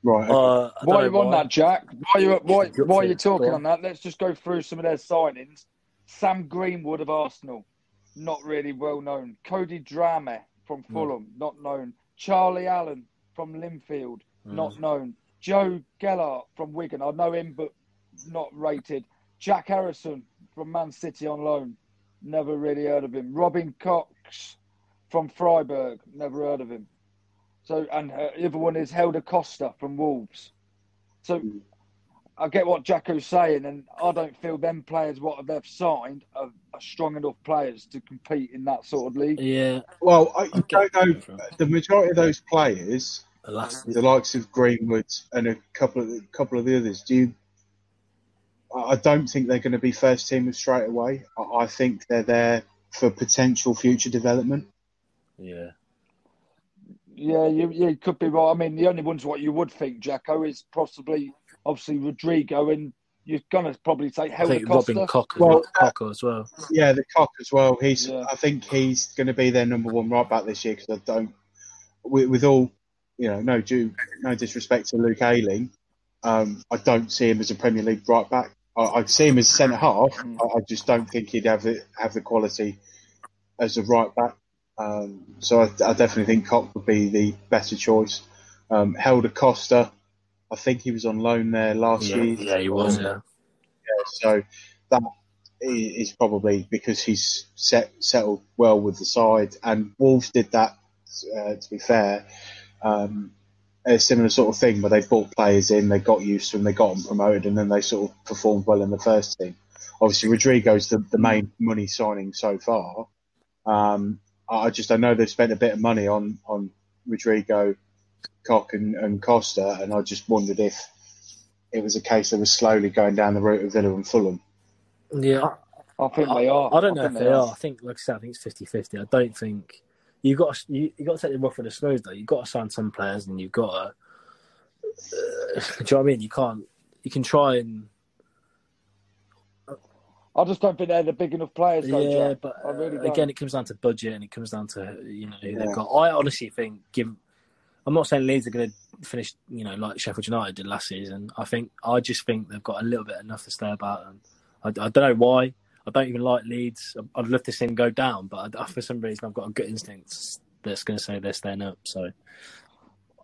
Speaker 4: Right.
Speaker 5: Uh,
Speaker 3: why are you on that, Jack? Why are you, why, why are you talking on that? Let's just go through some of their signings. Sam Greenwood of Arsenal, not really well known. Cody Drameh from Fulham, no. not known. Charlie Allen from Linfield, mm. not known. Joe Gelhardt from Wigan, I know him, but not rated. Jack Harrison from Man City on loan, never really heard of him. Robin Koch from Freiburg, never heard of him. So, and uh, the other one is Helder Costa from Wolves. So, I get what Jacko's saying, and I don't feel them players what they've signed are, are, strong enough players to compete in that sort of league.
Speaker 5: Yeah.
Speaker 4: Well, I, I don't know. The majority of those players, the likes of Greenwood and a couple of a couple of the others, do you? I don't think they're going to be first teamers straight away. I, I think they're there for potential future development.
Speaker 5: Yeah.
Speaker 3: Yeah, you, you could be right. I mean, the only ones what you would think, Jacko, is possibly obviously Rodrigo, and you're gonna probably take Helder Costa.
Speaker 5: Robin Koch, well, Koch as well.
Speaker 4: Yeah, the Koch as well. He's. Yeah. I think he's going to be their number one right back this year because I don't. With, with, all, you know, no due, no disrespect to Luke Ayling, um, I don't see him as a Premier League right back. I, I see him as centre half. Mm. I, I, just don't think he'd have the have the quality as a right back. Um, so I, I, definitely think Koch would be the better choice. Um, Helder Costa, I think he was on loan there last
Speaker 5: yeah,
Speaker 4: year.
Speaker 5: Yeah, he was. Yeah.
Speaker 4: yeah. So that is probably because he's set, settled well with the side, and Wolves did that. Uh, to be fair, um, a similar sort of thing where they brought players in, they got used to them, they got them promoted, and then they sort of performed well in the first team. Obviously, Rodrigo's the, the main money signing so far. Um, I just I know they've spent a bit of money on on Rodrigo Koch and, and Costa, and I just wondered if it was a case that was slowly going down the route of Villa and Fulham.
Speaker 5: Yeah,
Speaker 3: I think they are.
Speaker 5: I don't know if they are. I think, like I said, I think it's 50-50. I don't think you've got to, you you got to take the rough with the smooth though. You've got to sign some players, and you've got to. Uh, [LAUGHS] do you know what I mean? You can't. You can try and
Speaker 3: I just don't think they're the big enough players. Though,
Speaker 5: yeah,
Speaker 3: Jack.
Speaker 5: but
Speaker 3: I really
Speaker 5: uh, again, it comes down to budget and it comes down to you know who
Speaker 4: Yeah.
Speaker 5: they've got. I honestly think, give. I'm not saying Leeds are going to finish, you know, like Sheffield United did last season. I think I just think they've got a little bit enough to stay about, and I, I don't know why. I don't even like Leeds. I'd love to see them go down, but I, for some reason, I've got a good instinct that's going to say they're staying up. So,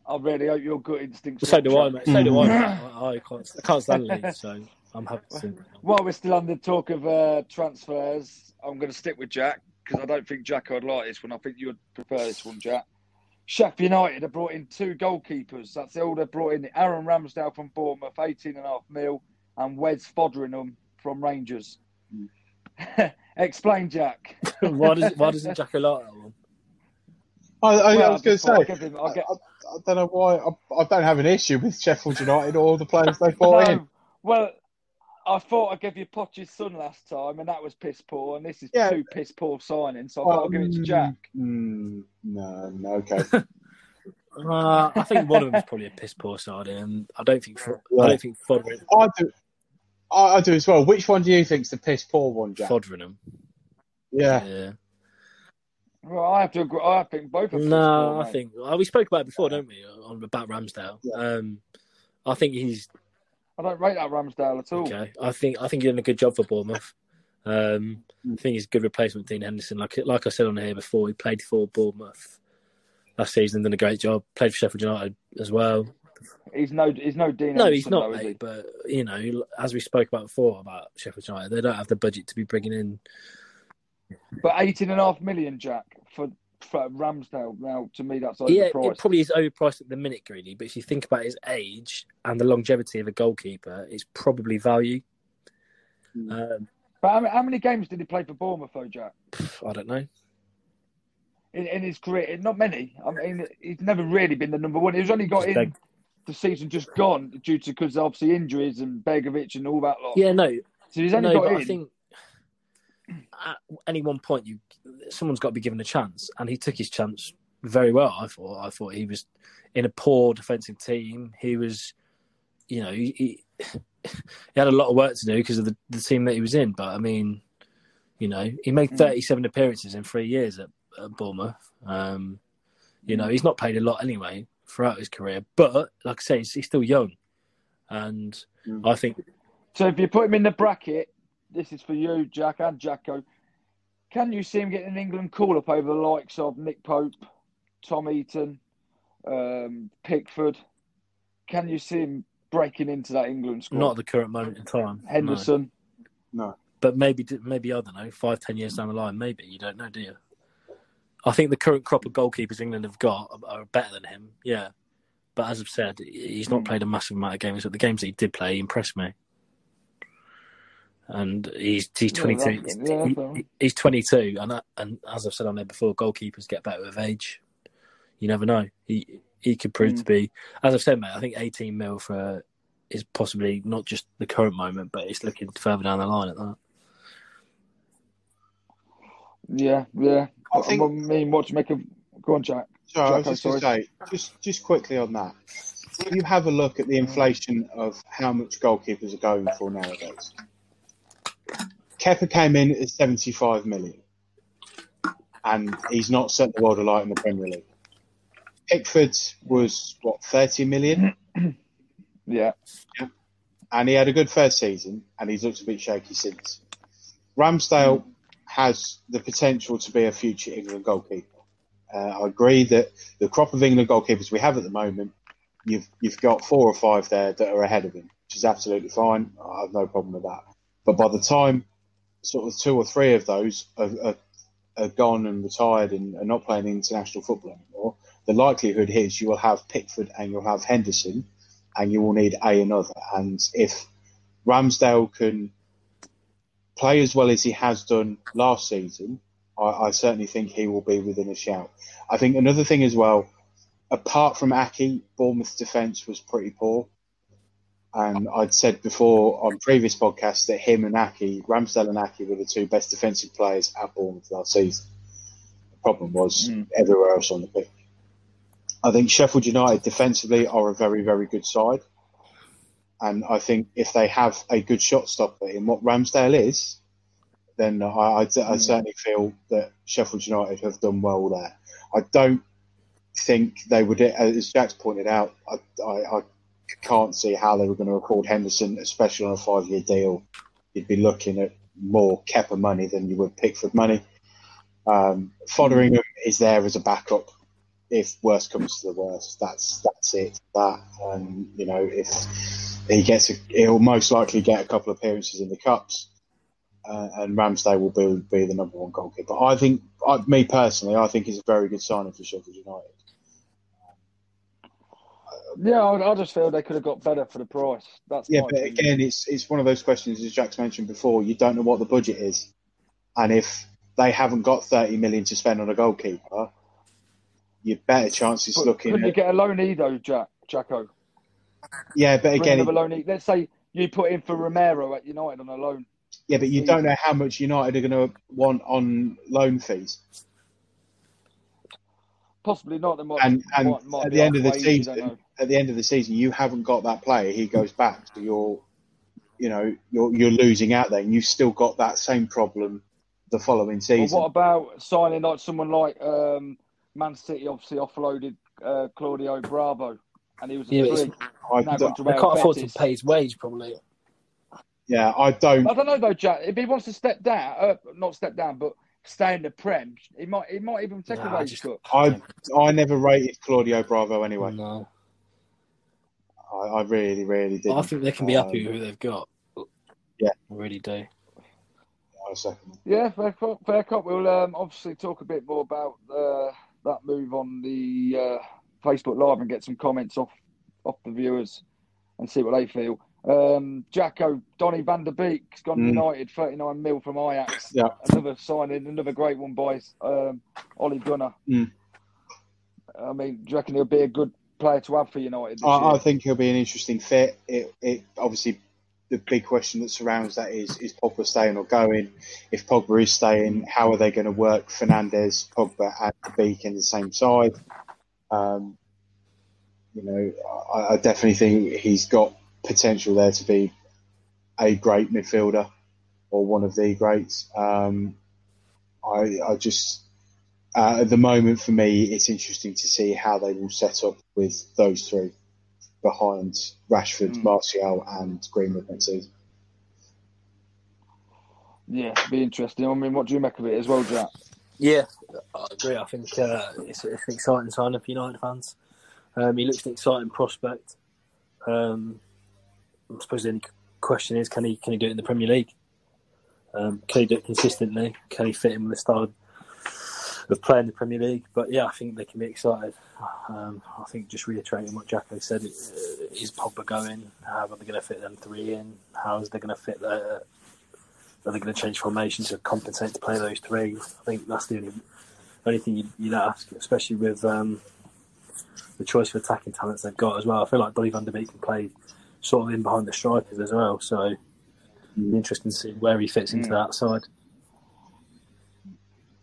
Speaker 3: I really hope your gut instincts.
Speaker 5: so do I, mate. So do I. [LAUGHS] I, I can't, I can't stand Leeds, so I'm happy to.
Speaker 3: While we're still on the talk of uh, transfers, I'm going to stick with Jack because I don't think Jack would like this one. I think you would prefer this one, Jack. Sheffield United have brought in two goalkeepers. That's all they've brought in. Aaron Ramsdale from Bournemouth, 18.5 mil, and Wes Foderingham from Rangers. [LAUGHS] Explain, Jack. [LAUGHS]
Speaker 5: why does why doesn't Jack like that one?
Speaker 4: I, I,
Speaker 3: Well,
Speaker 4: I was going to
Speaker 3: before I
Speaker 4: say,
Speaker 3: him-
Speaker 4: I,
Speaker 3: get-
Speaker 4: I, I don't know why. I, I don't have an issue with Sheffield United or the players they [LAUGHS] brought in.
Speaker 3: Well, I thought I'd give you Poch's son last time, and that was piss poor, and this is
Speaker 4: Yeah.
Speaker 3: two piss poor signings, so I've got to give it to Jack.
Speaker 4: Mm, no, no, okay. [LAUGHS]
Speaker 5: Uh, I think one of them is probably a piss poor side, and I don't think Fo-
Speaker 4: Yeah.
Speaker 5: I don't think Foderingham.
Speaker 4: I do. I, I do as well. Which one do you think's the piss poor one, Jack?
Speaker 5: Foderingham.
Speaker 4: yeah.
Speaker 5: Yeah.
Speaker 3: Well, I have to agree. I think both are piss
Speaker 5: No,
Speaker 3: poor,
Speaker 5: I
Speaker 3: mate.
Speaker 5: think well, we spoke about it before, don't we? On about Ramsdale.
Speaker 4: Yeah.
Speaker 5: Um, I think he's
Speaker 3: I don't rate that Ramsdale at all.
Speaker 5: okay. I think I think he's done a good job for Bournemouth. Um. I think he's a good replacement for Dean Henderson. Like like I said on here before, he played for Bournemouth last season, done a great job. Played for Sheffield United as well.
Speaker 3: He's no, he's no Dean.
Speaker 5: No, he's not,
Speaker 3: though,
Speaker 5: mate. But you know, as we spoke about before about Sheffield United, they don't have the budget to be bringing in.
Speaker 3: he? But eighteen and a half million, Jack, for Ramsdale. Now, to me, that's
Speaker 5: Yeah, it probably is overpriced at the minute, Greeny. But if you think about his age and the longevity of a goalkeeper, it's probably value.
Speaker 4: Hmm.
Speaker 5: Um,
Speaker 3: But how, many- games did he play for Bournemouth, though, Jack?
Speaker 5: I don't know.
Speaker 3: In, in his career, not many. I mean, he's never really been the number one. He's only got
Speaker 5: Just
Speaker 3: in
Speaker 5: beg-
Speaker 3: the season just gone due to because obviously injuries and Begovic and all that lot.
Speaker 5: Yeah, no,
Speaker 3: So he's only
Speaker 5: no,
Speaker 3: got in.
Speaker 5: I think at any one point, you someone's got to be given a chance, and he took his chance very well. I thought. I thought he was in a poor defensive team. He was, you know, he, he, [LAUGHS] he had a lot of work to do because of the, the team that he was in. But I mean, you know, he made
Speaker 3: Mm.
Speaker 5: 37 appearances in three years at, at Bournemouth. Um, you know, he's not played a lot anyway throughout his career, but like I say, he's, he's still young, and
Speaker 4: Mm.
Speaker 5: I think
Speaker 3: So if you put him in the bracket, this is for you, Jack and Jacko. Can you see him getting an England call up over the likes of Nick Pope, Tom Heaton, um, Pickford? Can you see him breaking into that England squad?
Speaker 5: not at the current moment in time.
Speaker 3: Henderson.
Speaker 4: No.
Speaker 5: But maybe, maybe I don't know, five, ten years down the line, maybe you don't know, do you? I think the current crop of goalkeepers England have got are, are better than him. Yeah, but as I've said, he's not played a massive amount of games. But the games that he did play he impressed me. And he's he's twenty two.
Speaker 3: that's- yeah,
Speaker 5: he,
Speaker 3: fair.
Speaker 5: he's twenty two, and that, and as I've said on there before, goalkeepers get better with age. You never know. He he could prove
Speaker 3: Mm.
Speaker 5: to be, as I've said, mate. I think eighteen mil for is possibly not just the current moment, but it's looking further down the line at that.
Speaker 3: Yeah, yeah.
Speaker 4: I think-
Speaker 3: I mean, what to make of? Go on, Jack.
Speaker 4: So I was just going to
Speaker 3: sorry.
Speaker 4: say, just just quickly on that, if you have a look at the inflation of how much goalkeepers are going for nowadays. Kepa came in at 75 million, and he's not set the world alight in the Premier League. Pickford was what 30 million, [CLEARS THROAT]
Speaker 3: Yeah,
Speaker 4: and he had a good first season, and he's looked a bit shaky since. Ramsdale has the potential to be a future England goalkeeper. Uh, I agree that the crop of England goalkeepers we have at the moment, you've you've got four or five there that are ahead of him, which is absolutely fine. I have no problem with that. But by the time sort of two or three of those are, are, are gone and retired and are not playing international football anymore, the likelihood is you will have Pickford and you'll have Henderson, and you will need a another. And if Ramsdale can play as well as he has done last season, I, I certainly think he will be within a shout. I think another thing as well, apart from Ake, Bournemouth's defence was pretty poor. And I'd said before on previous podcasts that him and Ake, Ramsdale and Ake, were the two best defensive players at Bournemouth last season. The problem was hmm. everywhere else on the pitch. I think Sheffield United defensively are a very, very good side. And I think if they have a good shot stopper in what Ramsdale is, then I, I, I hmm. certainly feel that Sheffield United have done well there. I don't think they would, as Jack's pointed out, I, I can't see how they were going to record Henderson, especially on a five year deal. You'd be looking at more Kepa money than you would Pickford money. Um, Fotheringham is there as a backup. If worst comes to the worst, that's that's it. That and you know if he gets, a, he'll most likely get a couple of appearances in the cups, uh, and Ramsdale will be be the number one goalkeeper. I think, I, me personally, I think it's a very good signing for Sheffield United.
Speaker 3: Yeah, I, I just feel they could have got better for the price. That's
Speaker 4: Yeah, but
Speaker 3: opinion.
Speaker 4: again, it's it's one of those questions as Jack's mentioned before. You don't know what the budget is, and if they haven't got thirty million to spend on a goalkeeper, your better chances
Speaker 3: But
Speaker 4: looking
Speaker 3: couldn't you get a loanee though, Jack Jacko?
Speaker 4: yeah. But again, it-.
Speaker 3: Let's say you put in for Romero at United on a loan.
Speaker 4: yeah, but you don't know how much United are going to want on loan fees,
Speaker 3: Possibly not. They might,
Speaker 4: and and
Speaker 3: might, might
Speaker 4: at the end of the
Speaker 3: halfway,
Speaker 4: season, at the end of the season, you haven't got that player. He goes back, so you're, you know, you're you're losing out there, and you've still got that same problem the following
Speaker 3: But
Speaker 4: season.
Speaker 3: what about signing like someone like um, Man City? Obviously offloaded uh, Claudio Bravo, and he was a
Speaker 5: Yeah, but
Speaker 4: I don't-
Speaker 3: gone to
Speaker 5: They
Speaker 3: Real
Speaker 5: can't afford to pay his wage, probably.
Speaker 4: yeah, I don't.
Speaker 3: I don't know though, Jack. If he wants to step down, uh, not step down, but stay in the Prem, he might. He might even take
Speaker 5: Nah,
Speaker 3: a wage
Speaker 5: just-
Speaker 3: cut.
Speaker 4: I I never rated Claudio Bravo anyway.
Speaker 5: No.
Speaker 4: I, I really, really did.
Speaker 5: I think they can be happy with who they've got.
Speaker 4: Yeah.
Speaker 5: I really do.
Speaker 3: Yeah, fair cop. Fair cop. We'll um, obviously talk a bit more about uh, that move on the uh, Facebook Live and get some comments off off the viewers and see what they feel. Um, Jacko, Donny van der Beek's gone
Speaker 4: Mm.
Speaker 3: United, 39 mil from Ajax. [LAUGHS]
Speaker 4: Yeah.
Speaker 3: Another signing, another great one by um, Ole Gunnar.
Speaker 4: Mm.
Speaker 3: I mean, do you reckon he'll be a good player to have for United this
Speaker 4: I, I think he'll be an interesting fit. It, it obviously the big question that surrounds that is is Pogba staying or going? If Pogba is staying, how are they going to work Fernandes, Pogba, and Beek in the same side? Um, you know, I, I definitely think he's got potential there to be a great midfielder or one of the greats. Um, I, I just uh, at the moment for me, it's interesting to see how they will set up with those three behind Rashford, Martial, and Greenwood next season.
Speaker 3: Yeah, be interesting. I mean, what do you make of it as well, Jack?
Speaker 5: Yeah, I agree. I think uh, it's, it's an exciting signing for United fans. Um, he looks an exciting prospect. Um, I suppose the only question is, can he can he do it in the Premier League? Um, can he do it consistently? Can he fit in with the style of playing the Premier League? But yeah, I think they can be excited. Um, I think just reiterating what Jacko said, uh, is Pogba going? How are they going to fit them three in? How is they going to fit the? Are they going to change formation to compensate to play those three? I think that's the only only thing you'd, you'd ask, especially with um, the choice of attacking talents they've got as well. I feel like Donny van der Beek can play sort of in behind the strikers as well, so it'd be interesting to see where he fits into that side.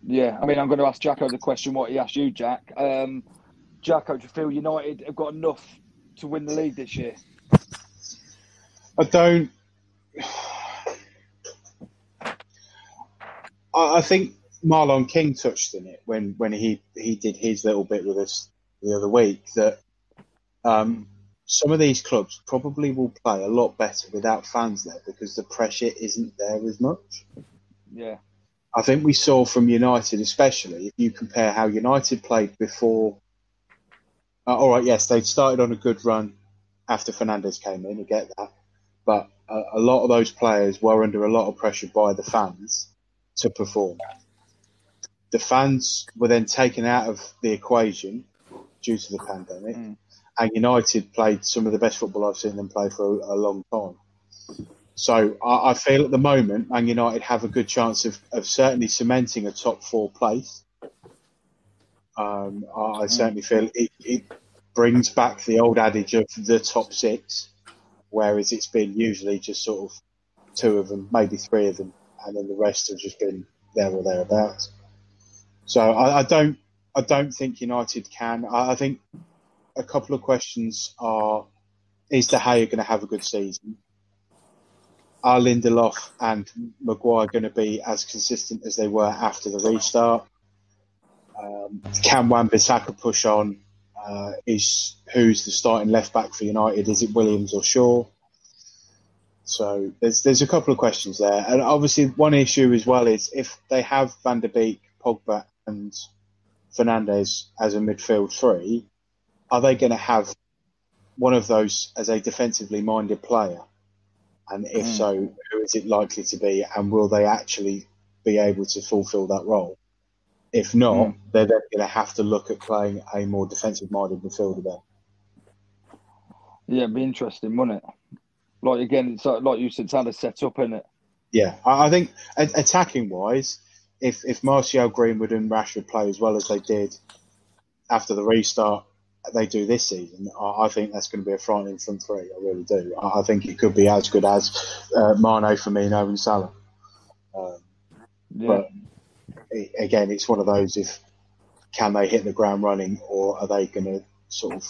Speaker 3: Yeah, I mean, I'm going to ask Jacko the question what he asked you, Jack. Um, Jacko, do you feel United have got enough to win the league this year?
Speaker 4: I don't. I, I think Marlon King touched on it when, when he, he did his little bit with us the other week that um, some of these clubs probably will play a lot better without fans there because the pressure isn't there as much.
Speaker 3: Yeah.
Speaker 4: I think we saw from United, especially if you compare how United played before. Uh, all right, yes, they'd started on a good run after Fernandes came in. I get that, but uh, a lot of those players were under a lot of pressure by the fans to perform. The fans were then taken out of the equation due to the pandemic, and United played some of the best football I've seen them play for a, a long time. So I, I feel at the moment, Man United have a good chance of, of certainly cementing a top four place. Um, I, I certainly feel it, it brings back the old adage of the top six. whereas it's been usually just sort of two of them, maybe three of them, and then the rest have just been there or thereabouts. So I, I don't, I don't think United can. I, I think a couple of questions are: Is to how you're going to have a good season? Are Lindelof and Maguire going to be as consistent as they were after the restart? Um, can Wan-Bissaka push on? Uh, is who's the starting left back for United? Is it Williams or Shaw? So there's there's a couple of questions there, and obviously one issue as well is if they have Van der Beek, Pogba, and Fernandes as a midfield three, are they going to have one of those as a defensively minded player? And if
Speaker 3: Mm.
Speaker 4: so, who is it likely to be, and will they actually be able to fulfil that role? If not,
Speaker 3: Mm.
Speaker 4: they're then going to have to look at playing a more defensive minded midfielder there.
Speaker 3: Yeah, it'd be interesting, wouldn't it? Like again, it's like, like you said, it's how they set up, isn't it?
Speaker 4: Yeah, I, I think a- attacking wise, if if Martial, Greenwood, and Rashford play as well as they did after the restart, they do this season. I, I think that's going to be a frightening front three. I really do. I, I think it could be as good as uh, Mane, Firmino, and Salah. Um,
Speaker 3: Yeah.
Speaker 4: But i again, it's one of those: if can they hit the ground running, or are they going to sort of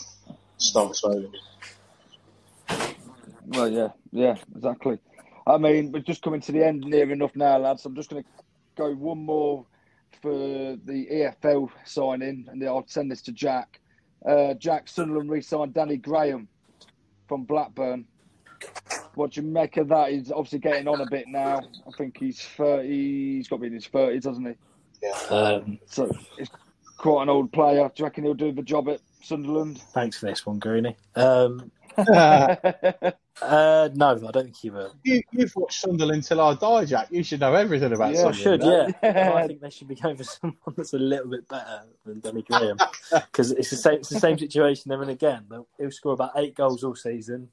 Speaker 4: start slowly?
Speaker 3: Well, yeah, yeah, exactly. I mean, we're just coming to the end near enough now, lads. I'm just going to go one more for the EFL signing, and I'll send this to Jack. Uh, Jack Sunderland re-signed Danny Graham from Blackburn. What do you make of that? He's obviously getting on a bit now. I think he's 30. He's got to be in his 30s, doesn't he?
Speaker 5: Um,
Speaker 3: So he's quite an old player. Do you reckon he'll do the job at Sunderland?
Speaker 5: thanks for this one, Greeny. Um, [LAUGHS] [LAUGHS] uh, no, I don't think he will.
Speaker 4: You, you've watched Sunderland Til I Die, Jack. You should know everything about
Speaker 3: Yeah,
Speaker 5: I should, yeah. [LAUGHS]
Speaker 3: Yeah.
Speaker 5: I think they should be going for someone that's a little bit better than Danny Graham [LAUGHS] because it's the same. It's the same situation they're in again. He'll score about eight goals all season,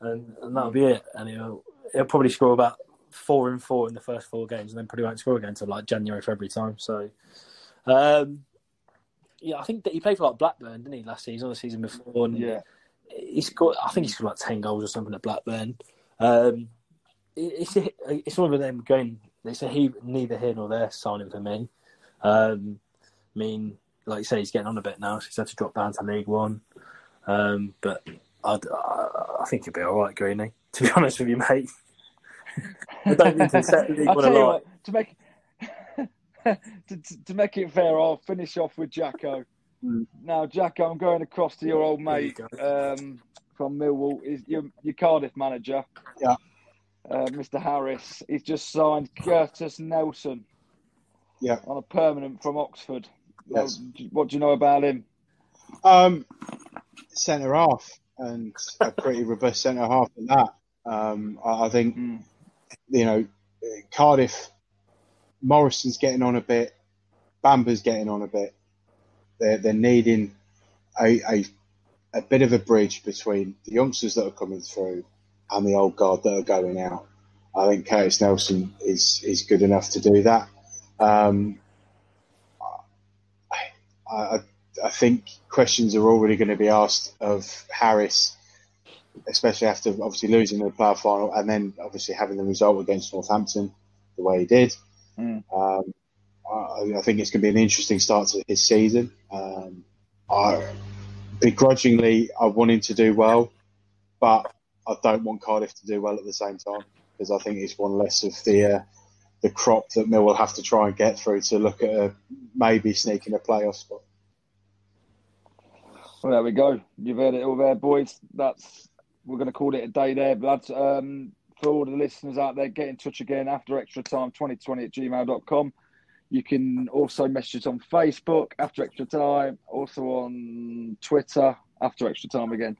Speaker 5: and, and that'll be it. And he'll he'll probably score about four and four in the first four games, and then probably won't score again until like January, February time. So, um, yeah, I think that he played for like Blackburn, didn't he, last season or the season before? And
Speaker 3: Yeah.
Speaker 5: He scored. I think he's got like ten goals or something at Blackburn. Um, it- it's it's one of them going. It's a he, neither here nor there signing for me. Um, I mean, like you say, he's getting on a bit now. So he's had to drop down to League One. Um, but I'd, I, I think he'll be all right, Greeny. [LAUGHS] To be honest with you, mate. [LAUGHS] I don't think to set League One
Speaker 3: tell you what, to make [LAUGHS] to, to, to make it fair, I'll finish off with Jacko. Now, Jack, I'm going across to your old
Speaker 5: There you
Speaker 3: mate um, from Millwall. Is your, your Cardiff manager?
Speaker 4: Yeah.
Speaker 3: Uh, Mr. Harris. He's just signed Curtis Nelson.
Speaker 4: Yeah.
Speaker 3: On a permanent from Oxford.
Speaker 4: Yes.
Speaker 3: d- what do you know about him?
Speaker 4: Um, centre half and a pretty robust centre half at that. Um, I, I think
Speaker 3: Mm.
Speaker 4: you know Cardiff. Morrison's getting on a bit. Bamba's getting on a bit. They're they're needing a, a a bit of a bridge between the youngsters that are coming through and the old guard that are going out. I think Curtis Nelson is is good enough to do that. Um, I, I, I think questions are already going to be asked of Harris, especially after obviously losing the playoff final and then obviously having the result against Northampton the way he did.
Speaker 3: Mm.
Speaker 4: Um, I, I think it's going to be an interesting start to his season. Um, I, begrudgingly, I want him to do well, but I don't want Cardiff to do well at the same time because I think it's one less of the uh, the crop that Millwall have to try and get through to look at a, maybe sneaking a playoff spot.
Speaker 3: Well, there we go. You've heard it all there, boys. That's we're going to call it a day there, lads. Um, for all the listeners out there, get in touch again after extra time 2020 at gmail.com. You can also message us on Facebook after extra time, also on Twitter after extra time again.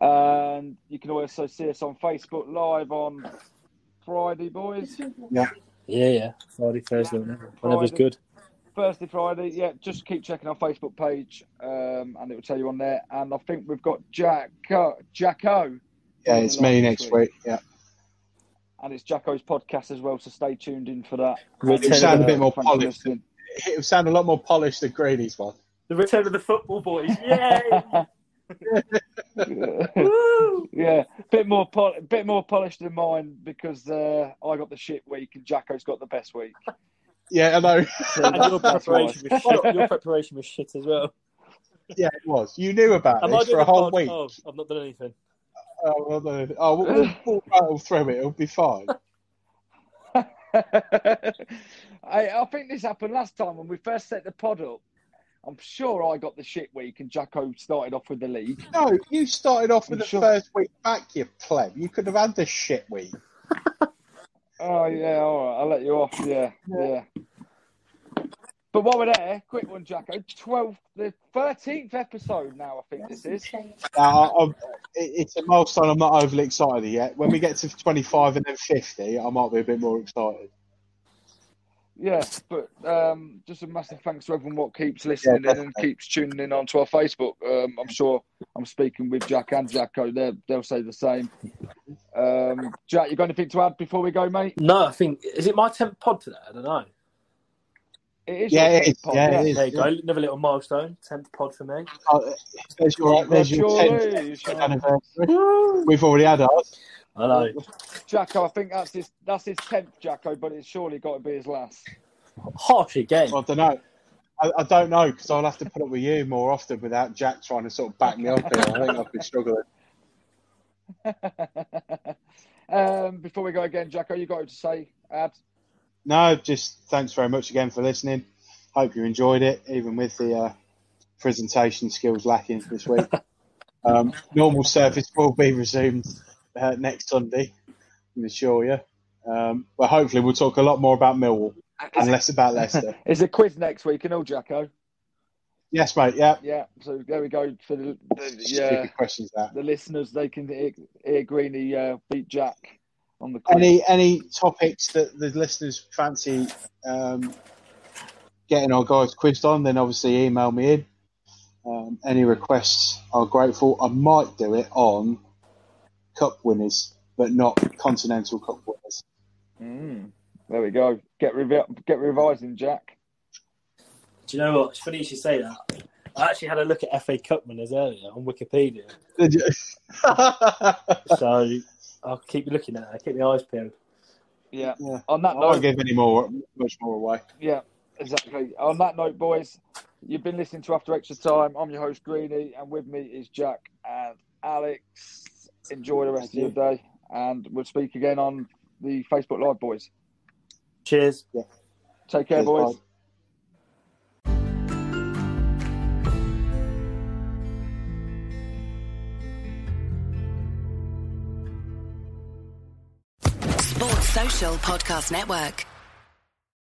Speaker 3: And you can also see us on Facebook live on Friday, boys.
Speaker 5: Yeah, yeah. yeah. Friday, Thursday, whenever. Whenever's good.
Speaker 3: Thursday, Friday. Yeah, just keep checking our Facebook page, um, and it will tell you on there. And I think we've got Jack Jacko.
Speaker 4: Yeah, it's me next week. Yeah,
Speaker 3: and it's Jacko's podcast as well. So stay tuned in for that.
Speaker 5: Return
Speaker 4: it sound a bit more
Speaker 3: Thanks
Speaker 4: polished.
Speaker 3: listening.
Speaker 4: It would sound a lot more polished than Grady's one.
Speaker 5: The return of the football boys. Yay! [LAUGHS]
Speaker 3: yeah, bit more pol- bit more polished than mine because uh, I got the shit week and Jacko's got the best week.
Speaker 4: Yeah, I know.
Speaker 5: And your preparation, was shit. your preparation was shit as well.
Speaker 4: yeah, it was. You knew about
Speaker 5: Am
Speaker 4: this for a whole week.
Speaker 5: Oh, I've not done anything.
Speaker 4: Oh, well, no. oh we'll, we'll, [LAUGHS] we'll rattle through it. It'll be fine. [LAUGHS]
Speaker 3: I, I think this happened last time when we first set the pod up. I'm sure I got the shit week and Jacko started off with the league.
Speaker 4: No, you started off with
Speaker 3: I'm
Speaker 4: the
Speaker 3: sure.
Speaker 4: first week back, you pleb. You could have had the shit week. [LAUGHS]
Speaker 3: Oh yeah, all right. I'll let you off. Yeah, yeah. But while we're there, quick one, Jacko. Twelfth, the thirteenth episode now. I think this is.
Speaker 4: Now, I, I'm, it, it's a milestone I'm not overly excited yet. When we get to 25 and then 50, I might be a bit more excited.
Speaker 3: Yeah, but um, just a massive thanks to everyone what keeps listening in and keeps tuning in onto our Facebook. Um, I'm sure I'm speaking with Jack and Jacko. They're, they'll say the same. Um, Jack, you got anything to add before we go, mate?
Speaker 5: No, I think is it my tenth pod today? I don't know.
Speaker 3: It is
Speaker 4: Yeah, it is.
Speaker 3: pod,
Speaker 4: Yeah, it is.
Speaker 5: There you go. Another little milestone. Tenth pod for me.
Speaker 4: Uh, there's your, there's your 10th
Speaker 3: Congratulations.
Speaker 4: anniversary. We've already had ours.
Speaker 5: I know.
Speaker 3: Jacko, I think that's his that's his tenth, Jacko, but it's surely got to be his last.
Speaker 5: Harsh again.
Speaker 4: I don't know. I, I don't know because I'll have to put up with you more often without Jack trying to sort of back me up here. I think I've been struggling. [LAUGHS]
Speaker 3: um, before we go again, Jacko, you got to say add.
Speaker 4: No, just thanks very much again for listening. Hope you enjoyed it, even with the uh, presentation skills lacking this week. [LAUGHS] um, normal service will be resumed uh, next Sunday, I can assure you. Um, but hopefully, we'll talk a lot more about Millwall and less about Leicester. [LAUGHS]
Speaker 3: Is a quiz next week and all, Jacko?
Speaker 4: yes, mate. Yeah.
Speaker 3: Yeah. So there we go for the, the yeah
Speaker 4: questions. That.
Speaker 3: the listeners. They can hear, hear Greeny uh, beat Jack on the quiz.
Speaker 4: Any any topics that the listeners fancy um, getting our guys quizzed on, then obviously email me in. Um, any requests are grateful. I might do it on cup winners, but not continental cup winners.
Speaker 3: Mm, there we go. Get revi- get revising, Jack.
Speaker 5: Do you know what? It's funny you should say that. I actually had a look at FA Cup winners earlier on Wikipedia, [LAUGHS] so I'll keep looking at it. I keep my eyes peeled.
Speaker 3: Yeah.
Speaker 4: Yeah.
Speaker 3: On that
Speaker 4: I won't give any more, much more away.
Speaker 3: yeah, exactly. On that note, boys, you've been listening to After Extra Time. I'm your host Greeny, and with me is Jack and Alex. Enjoy the rest
Speaker 4: Thank
Speaker 3: of your day, and we'll speak again on the Facebook Live, boys.
Speaker 5: Cheers. Yeah.
Speaker 3: Take care,
Speaker 4: Cheers,
Speaker 3: boys.
Speaker 4: bye.
Speaker 6: Podcast Network.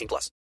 Speaker 2: 18 plus.